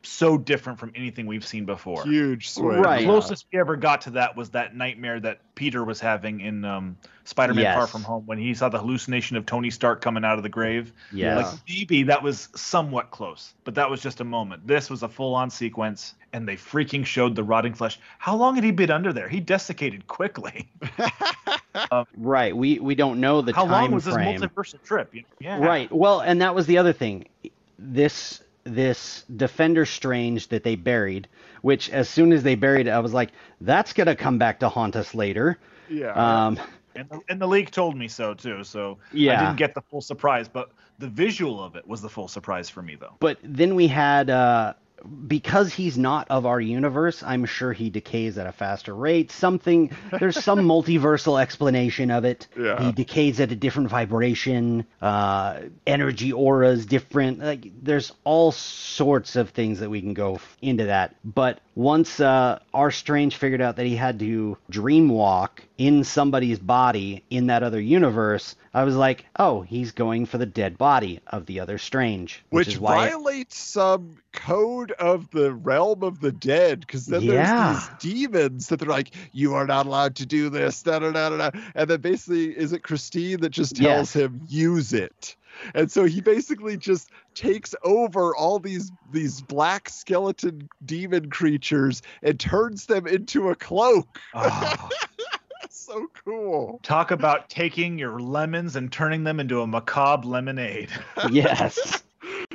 so different from anything we've seen before. Huge swing. Right. The closest we ever got to that was that nightmare that Peter was having in um, Spider-Man Far From Home when he saw the hallucination of Tony Stark coming out of the grave. Yes. Like maybe that was somewhat close, but that was just a moment. This was a full-on sequence, and they freaking showed the rotting flesh. How long had he been under there? He desiccated quickly. (laughs) Right. We we don't know the How time long was frame. this multiversal trip? Yeah. Right. Well, and that was the other thing. This this Defender Strange that they buried, which as soon as they buried it, I was like, that's gonna come back to haunt us later. Yeah. Um, And the, and the leak told me so too. So I didn't get the full surprise, but the visual of it was the full surprise for me, though. but then we had uh, because he's not of our universe, I'm sure he decays at a faster rate. Something there's some (laughs) multiversal explanation of it. Yeah. He decays at a different vibration, uh, energy auras different. Like there's all sorts of things that we can go into that. But once uh, our Strange figured out that he had to dream walk in somebody's body in that other universe, I was like, oh, he's going for the dead body of the other Strange, which, which violates some code of the realm of the dead because then Yeah. there's these demons that they're like you are not allowed to do this da, da, da, da, da. and then basically is it christine that just tells Yes. him use it and so he basically just takes over all these these black skeleton demon creatures and turns them into a cloak Oh, (laughs) so cool talk about taking your lemons and turning them into a macabre lemonade. (laughs) yes.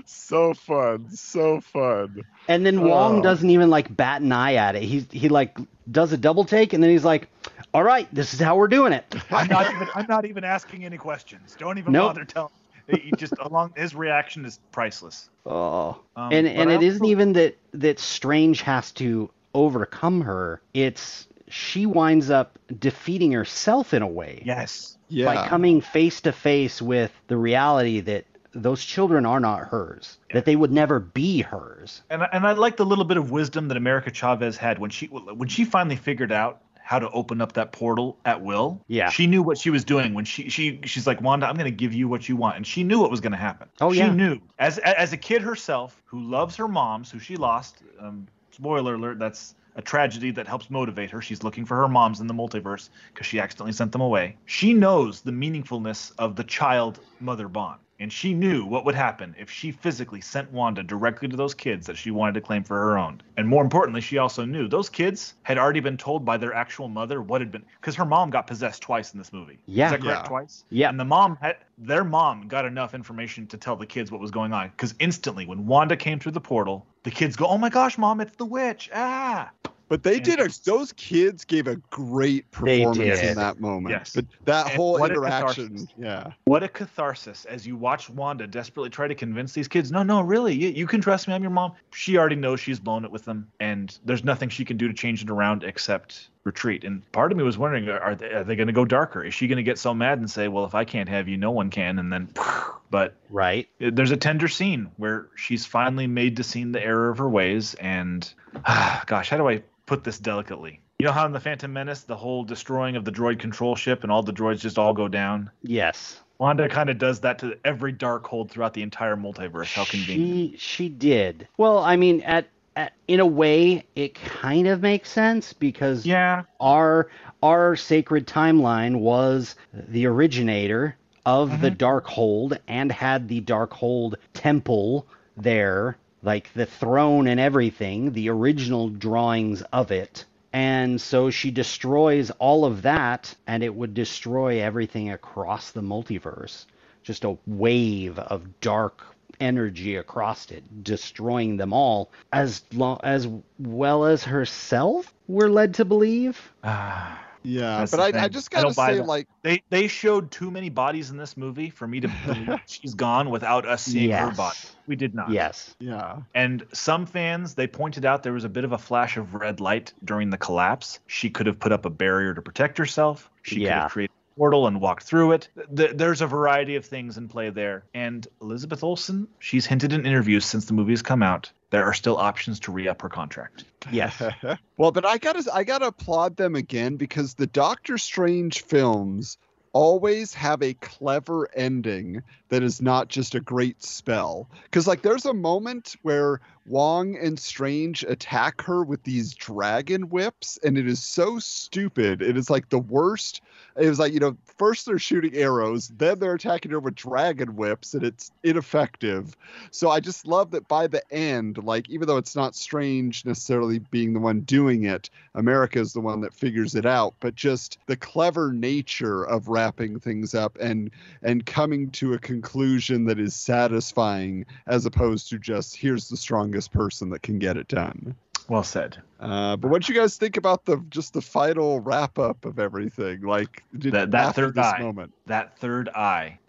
so fun so fun And then Wong Oh. doesn't even like bat an eye at it. He he like does a double take and then he's like, "All right, this is how we're doing it." I'm not even. I'm not even asking any questions. Don't even Nope. bother telling. He just along his reaction is priceless. Oh. Um, and but and I it isn't even that that Strange has to overcome her. It's she winds up defeating herself in a way Yes. yeah by coming face to face with the reality that those children are not hers. That they would never be hers. And and I like the little bit of wisdom that America Chavez had when she when she finally figured out how to open up that portal at will. Yeah. She knew what she was doing when she she she's like Wanda, I'm going to give you what you want, and she knew what was going to happen. Oh, she yeah. knew as as a kid herself who loves her moms, who she lost. Um, spoiler alert, that's a tragedy that helps motivate her. She's looking for her moms in the multiverse because she accidentally sent them away. She knows the meaningfulness of the child mother bond. And she knew what would happen if she physically sent Wanda directly to those kids that she wanted to claim for her own. And more importantly, she also knew those kids had already been told by their actual mother what had been because her mom got possessed twice in this movie. Yeah. Is that correct? Yeah. Twice? Yeah. And the mom had their mom got enough information to tell the kids what was going on. Because instantly when Wanda came through the portal, the kids go, Oh my gosh, mom, it's the witch. Ah. But they And- did a those kids gave a great performance in that moment. Yes. But that And whole interaction, yeah. What a catharsis as you watch Wanda desperately try to convince these kids, no, no, really, you, you can trust me, I'm your mom. She already knows she's blown it with them, and there's nothing she can do to change it around except retreat. And part of me was wondering, are they, are they going to go darker? Is she going to get so mad and say, well, if I can't have you, no one can? And then, (laughs) but Right? Uh, there's a tender scene where she's finally made to see the error of her ways and (sighs) gosh how do i put this delicately. You know how in the phantom menace the whole destroying of the droid control ship and all the droids just all go down? Yes. wanda kind of does that to every Darkhold throughout the entire multiverse. How convenient. She she did. Well, I mean, at, at in a way, it kind of makes sense because yeah. our our sacred timeline was the originator of the mm-hmm. Darkhold and had the Darkhold temple there, like the throne and everything, the original drawings of it. And so she destroys all of that, and it would destroy everything across the multiverse. Just a wave of dark energy across it, destroying them all, as lo- as well as herself. We're led to believe. Ah. Yeah. That's but I, I just gotta don't say, like, they they showed too many bodies in this movie for me to (laughs) believe she's gone without us seeing her body we did not Yes. yeah. And some fans, they pointed out there was a bit of a flash of red light during the collapse. She could have put up a barrier to protect herself. She could have created a portal and walked through it. Th- There's a variety of things in play there. And Elizabeth Olsen, she's hinted in interviews since the movie has come out, there are still options to re-up her contract. Yes. (laughs) well, but I gotta I gotta applaud them again because the Doctor Strange films always have a clever ending that is not just a great spell. Because, like, there's a moment where Wong and Strange attack her with these dragon whips, and it is so stupid. It is like the worst. It was like, you know, first they're shooting arrows, then they're attacking her with dragon whips, and it's ineffective. So I just love that by the end, like, even though it's not Strange necessarily being the one doing it, America is the one that figures it out. But just the clever nature of wrapping things up and and coming to a conclusion that is satisfying as opposed to just here's the strongest person that can get it done. Well said. Uh, but what do you guys think about the just the final wrap up of everything? Like did, That- that third this eye. moment. That third eye. (laughs)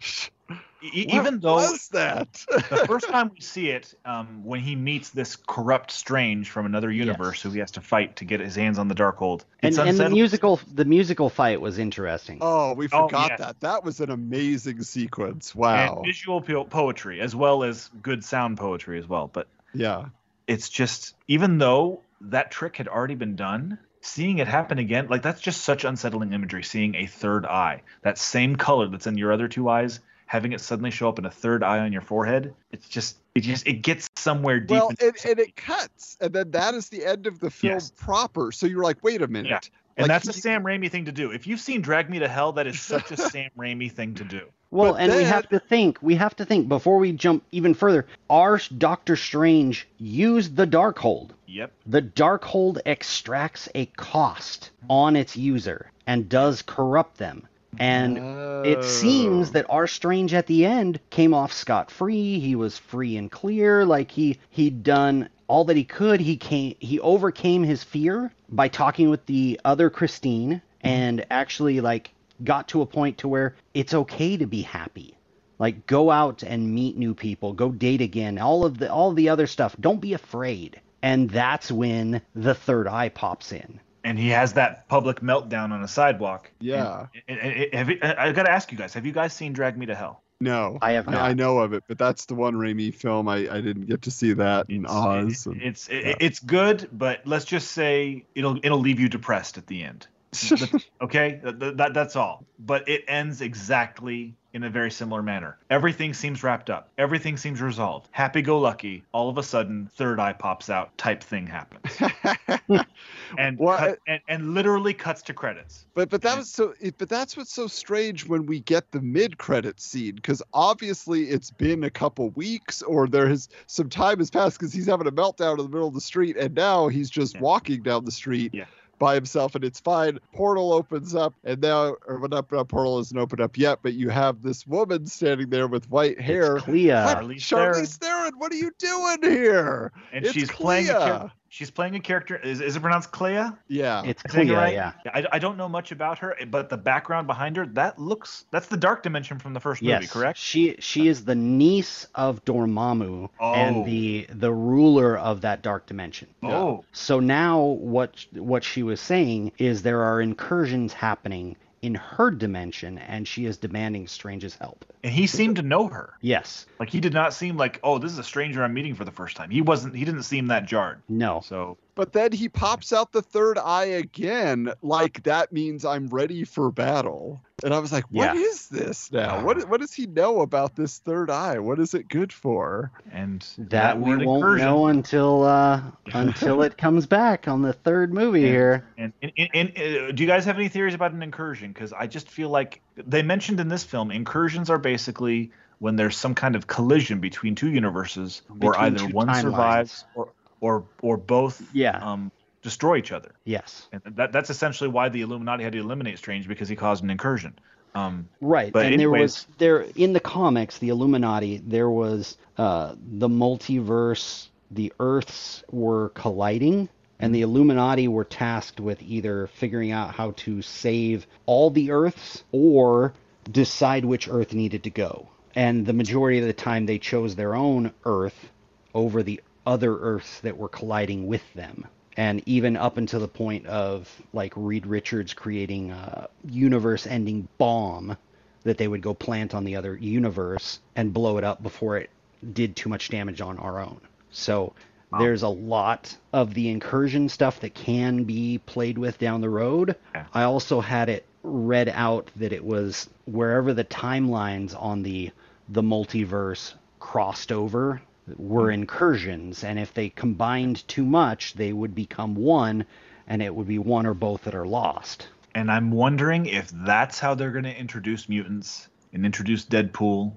E- even though was that? the (laughs) first time we see it, um, when he meets this corrupt Strange from another universe Yes. who he has to fight to get his hands on the Darkhold, And, and the musical the musical fight was interesting. oh, we Oh, forgot yes. that. That was an amazing sequence. Wow. and visual po- poetry as well as good sound poetry as well. But yeah. it's just even though that trick had already been done seeing it happen again like that's just such unsettling imagery seeing a third eye that same color that's in your other two eyes having it suddenly show up in a third eye on your forehead it's just it just it gets somewhere deep Well, and, and it cuts, and then that is the end of the film Yes. proper. So you're like, wait a minute. Yeah. and Like, that's a he- Sam Raimi thing to do. If you've seen Drag Me to Hell, that is such a (laughs) Sam Raimi thing to do. Well, But and we have to think, we have to think before we jump even further. Our Doctor Strange used the Darkhold. Yep. The Darkhold extracts a cost on its user and does corrupt them. And it seems Oh. that our Strange at the end came off scot free. He was free and clear. Like he he'd done all that he could. He came he overcame his fear by talking with the other Christine and actually like got to a point to where it's okay to be happy. Like go out and meet new people, go date again, all of the all the other stuff. Don't be afraid. And that's when the third eye pops in. And he has that public meltdown on a sidewalk. Yeah. And, and- and- have you, I got to ask you guys: Have you guys seen Drag Me to Hell? No. I have not. I know of it, but that's the one Raimi film. I, I didn't get to see that in Oz. It- and- it's it, it's good, but let's just say it'll it'll leave you depressed at the end. (laughs) Okay, that, that, that's all. But it ends exactly in a very similar manner. Everything seems wrapped up. Everything seems resolved. Happy go lucky. All of a sudden, third eye pops out. Type thing happens, (laughs) and Well, cut- and, and literally cuts to credits. But but that was so. But that's what's so strange when we get the mid credit scene because obviously it's been a couple weeks or there has some time has passed because he's having a meltdown in the middle of the street and now he's just Yeah. walking down the street. Yeah. By himself and it's fine. Portal opens up and now, or well, not, not portal isn't opened up yet, but you have this woman standing there with white hair. It's Clea. What? Charlize Charlize Theron, what are you doing here? And It's she's playing a Clea. she's playing a character. Is, is it pronounced Clea? Yeah. It's I Clea, right? yeah. I, I don't know much about her, but the background behind her that looks that's the dark dimension from the first movie, Yes, correct? She she is the niece of Dormammu Oh. and the the ruler of that dark dimension. Oh, So now what what she was saying is there are incursions happening in her dimension and she is demanding Strange's help. and he seemed to know her. Yes. Like he did not seem like, oh, this is a stranger I'm meeting for the first time. He wasn't. He didn't seem that jarred. No. So But then he pops out the third eye again, like that means I'm ready for battle. And I was like, "What is Yeah. this now? What what does he know about this third eye? What is it good for? and That, we won't incursion- know until uh until it (laughs) comes back on the third movie here. And, and, and, and, uh, do you guys have any theories about an incursion? Because I just feel like they mentioned in this film incursions are basically when there's some kind of collision between two universes, where either one timelines. survives or or or both Yeah. um, destroy each other. Yes. And that that's essentially why the Illuminati had to eliminate Strange because he caused an incursion. Um, Right, But and there was there in the comics, the Illuminati, there was uh, the multiverse. The Earths were colliding, and the Illuminati were tasked with either figuring out how to save all the Earths or decide which Earth needed to go. And the majority of the time, they chose their own Earth over the other Earths that were colliding with them. And even up until the point of like Reed Richards creating a universe ending bomb that they would go plant on the other universe and blow it up before it did too much damage on our own. So there's a lot of the incursion stuff that can be played with down the road. Yeah. I also had it read out that it was wherever the timelines on the the multiverse crossed over were incursions, and if they combined too much, they would become one, and it would be one or both that are lost. And I'm wondering if that's how they're going to introduce mutants and introduce Deadpool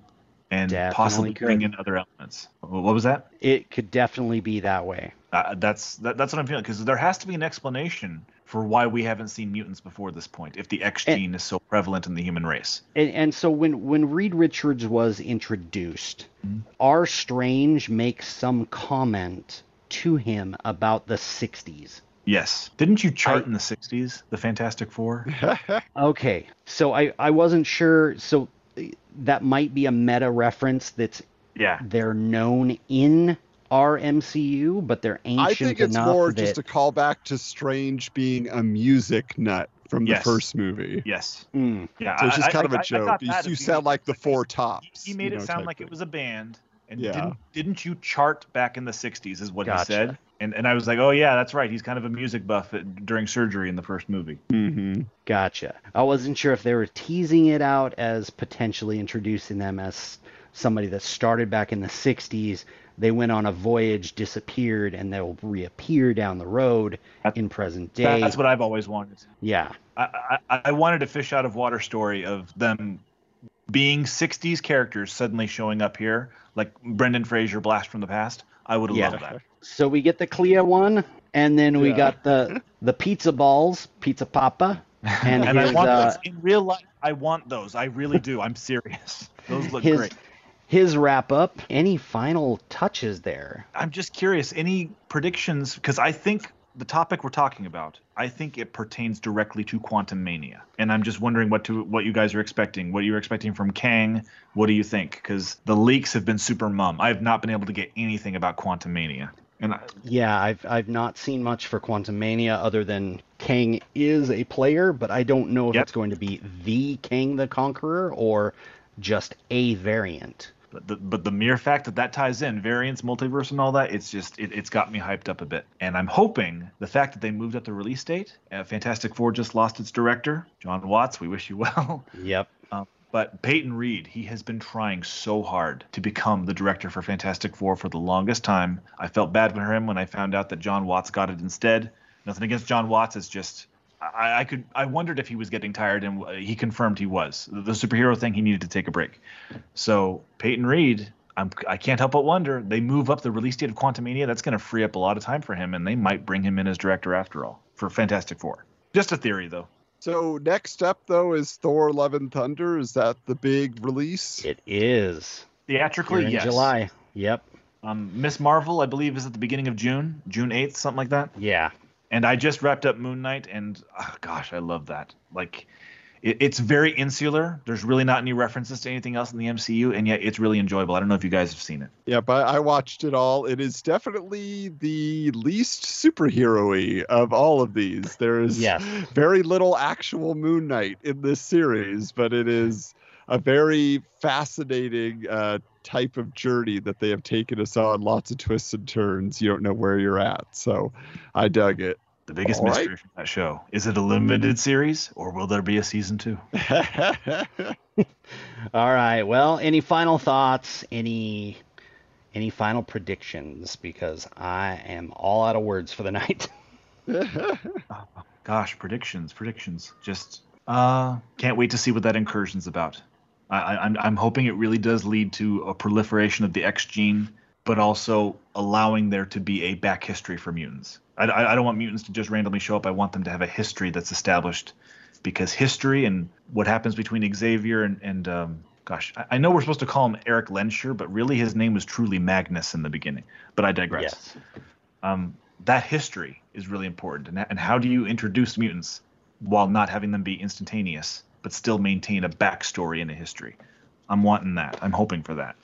and Definitely possibly bring in other elements. What was that? It could definitely be that way. Uh, that's that, that's what I'm feeling because there has to be an explanation for why we haven't seen mutants before this point. If the X And- gene is so prevalent in the human race, And, and so when when Reed Richards was introduced, Mm-hmm. R. Strange makes some comment to him about the '60s. yes. Didn't you chart I- in the '60s the Fantastic Four? (laughs) Okay, so I I wasn't sure. So uh, that might be a meta reference that's yeah. they're known in our MCU, but they're ancient I think it's enough more that just a callback to Strange being a music nut from the first movie. Yes. Mm, Yeah. So it's just I- kind of I- a I joke. got You, you sound like the Four Tops. he made it know, sound type like it was a band. And Yeah. didn't didn't you chart back in the '60s? Is what Gotcha. he said. And and I was like, oh yeah, that's right. He's kind of a music buff at, during surgery in the first movie. Mhm. Gotcha. I wasn't sure if they were teasing it out as potentially introducing them as somebody that started back in the 60s. They went on a voyage, disappeared, and they'll reappear down the road That- in present day. That's what I've always wanted. yeah. I, I, I wanted a fish out of water story of them being 60s characters suddenly showing up here, like Brendan Fraser, Blast from the Past. I would have Yeah. loved that. So we get the Clea one, and then we Yeah. got the the pizza balls, pizza poppa, (laughs) and, And I want uh, those in real life. I want those. I really do. I'm serious. Those look his great. His wrap up. Any final touches there? I'm just curious. Any predictions? Because I think the topic we're talking about, I think it pertains directly to Quantumania, and I'm just wondering what to what you guys are expecting. What you're expecting from Kang? What do you think? Because the leaks have been super mum. I have not been able to get anything about Quantumania, and I, Yeah, I've I've not seen much for Quantumania other than Kang is a player, but I don't know if Yep. it's going to be the Kang the Conqueror or just a variant. But the, but the mere fact that that ties in variants, multiverse, and all that, it's just it, it's got me hyped up a bit. And I'm hoping the fact that they moved up the release date. Uh, Fantastic Four just lost its director, Jon Watts. We wish you (laughs) well. Yep. Um, but Peyton Reed, he has been trying so hard to become the director for Fantastic Four for the longest time. I felt bad for him when I found out that Jon Watts got it instead. Nothing against Jon Watts. It's just I, I could I wondered if he was getting tired, and uh, he confirmed he was. The superhero thing, he needed to take a break. So Peyton Reed, I'm I can't help but wonder. They move up the release date of Quantumania. That's going to free up a lot of time for him, and they might bring him in as director after all for Fantastic Four. Just a theory, though. So next up though is Thor: Love and Thunder. Is that the big release? It is. Theatrically, Here in yes. July. Yep. Um, Miss Marvel, I believe, is at the beginning of June, June 8th, something like that. Yeah. And I just wrapped up Moon Knight, and oh, gosh, I love that. Like, it, it's very insular. There's really not any references to anything else in the MCU, and yet it's really enjoyable. I don't know if you guys have seen it. Yeah, but I watched it all. It is definitely the least superhero-y of all of these. There is Yes. very little actual Moon Knight in this series, but it is a very fascinating uh, type of journey that they have taken us on. Lots of twists and turns. You don't know where you're at. So I dug it. The biggest All right. mystery from that show is it a limited series, or will there be a season two? (laughs) (laughs) All right. Well, any final thoughts? Any any final predictions? Because I am all out of words for the night. (laughs) Gosh, predictions, predictions. Just uh, can't wait to see what that incursion's about. I, I'm I'm hoping it really does lead to a proliferation of the X gene, but also allowing there to be a back history for mutants. I, I, I don't want mutants to just randomly show up. I want them to have a history that's established, because history and what happens between Xavier and and um, gosh, I, I know we're supposed to call him Erik Lehnsherr, but really his name was truly Magnus in the beginning. But I digress yes. um, that history is really important. And, and how do you introduce mutants while not having them be instantaneous, but still maintain a backstory and a history? I'm wanting that. I'm hoping for that.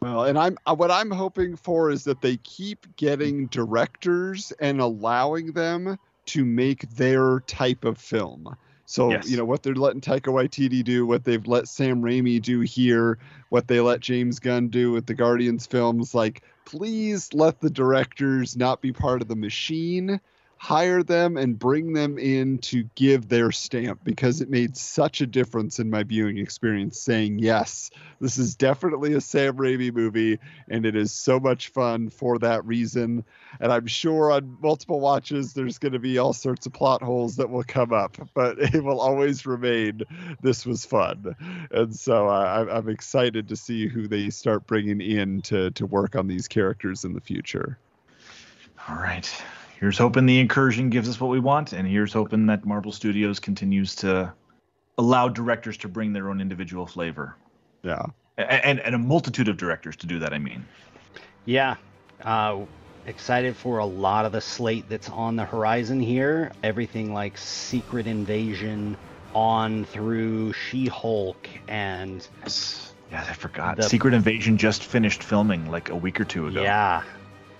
Well, and I'm uh, what I'm hoping for is that they keep getting directors and allowing them to make their type of film. So Yes. you know what they're letting Taika Waititi do, what they've let Sam Raimi do here, what they let James Gunn do with the Guardians films. Like, please let the directors not be part of the machine. Hire them and bring them in to give their stamp because it made such a difference in my viewing experience saying yes this is definitely a sam raimi movie and it is so much fun for that reason. And i'm sure on multiple watches there's going to be all sorts of plot holes that will come up but (laughs) it will always remain this was fun. And so uh, i'm excited to see who they start bringing in to, to work on these characters in the future. All right here's hoping the incursion gives us what we want, and here's hoping that Marvel Studios continues to allow directors to bring their own individual flavor. Yeah. And and a multitude of directors to do that. I mean. Yeah. Uh, excited for a lot of the slate that's on the horizon here. Everything like Secret Invasion on through She-Hulk and. Yes. Yeah, I forgot. The, Secret Invasion just finished filming like a week or two ago. Yeah,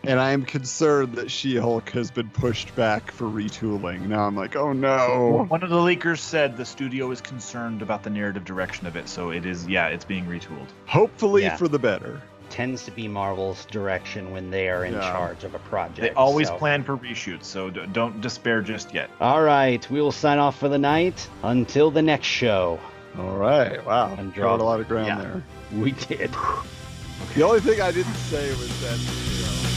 and I am concerned that She-Hulk has been pushed back for retooling. Now I'm like, oh no. One of the leakers said the studio is concerned about the narrative direction of it, so it is, yeah, it's being retooled. Hopefully yeah. for the better. Tends to be Marvel's direction when they are in yeah. charge of a project. They always so. plan for reshoots, so don't despair just yet. All right, we will sign off for the night. Until the next show. All right. Wow. And Covered a lot of ground yeah, there. We did. The only thing I didn't say was that.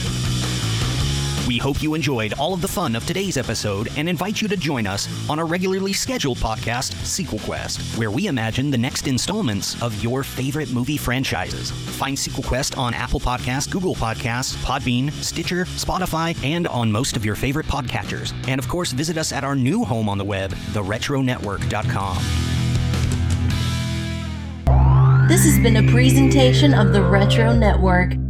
We hope you enjoyed all of the fun of today's episode and invite you to join us on our regularly scheduled podcast, Sequel Quest, where we imagine the next installments of your favorite movie franchises. Find Sequel Quest on Apple Podcasts, Google Podcasts, Podbean, Stitcher, Spotify, and on most of your favorite podcatchers. And of course, visit us at our new home on the web, theretronetwork.com. This has been a presentation of the Retro Network.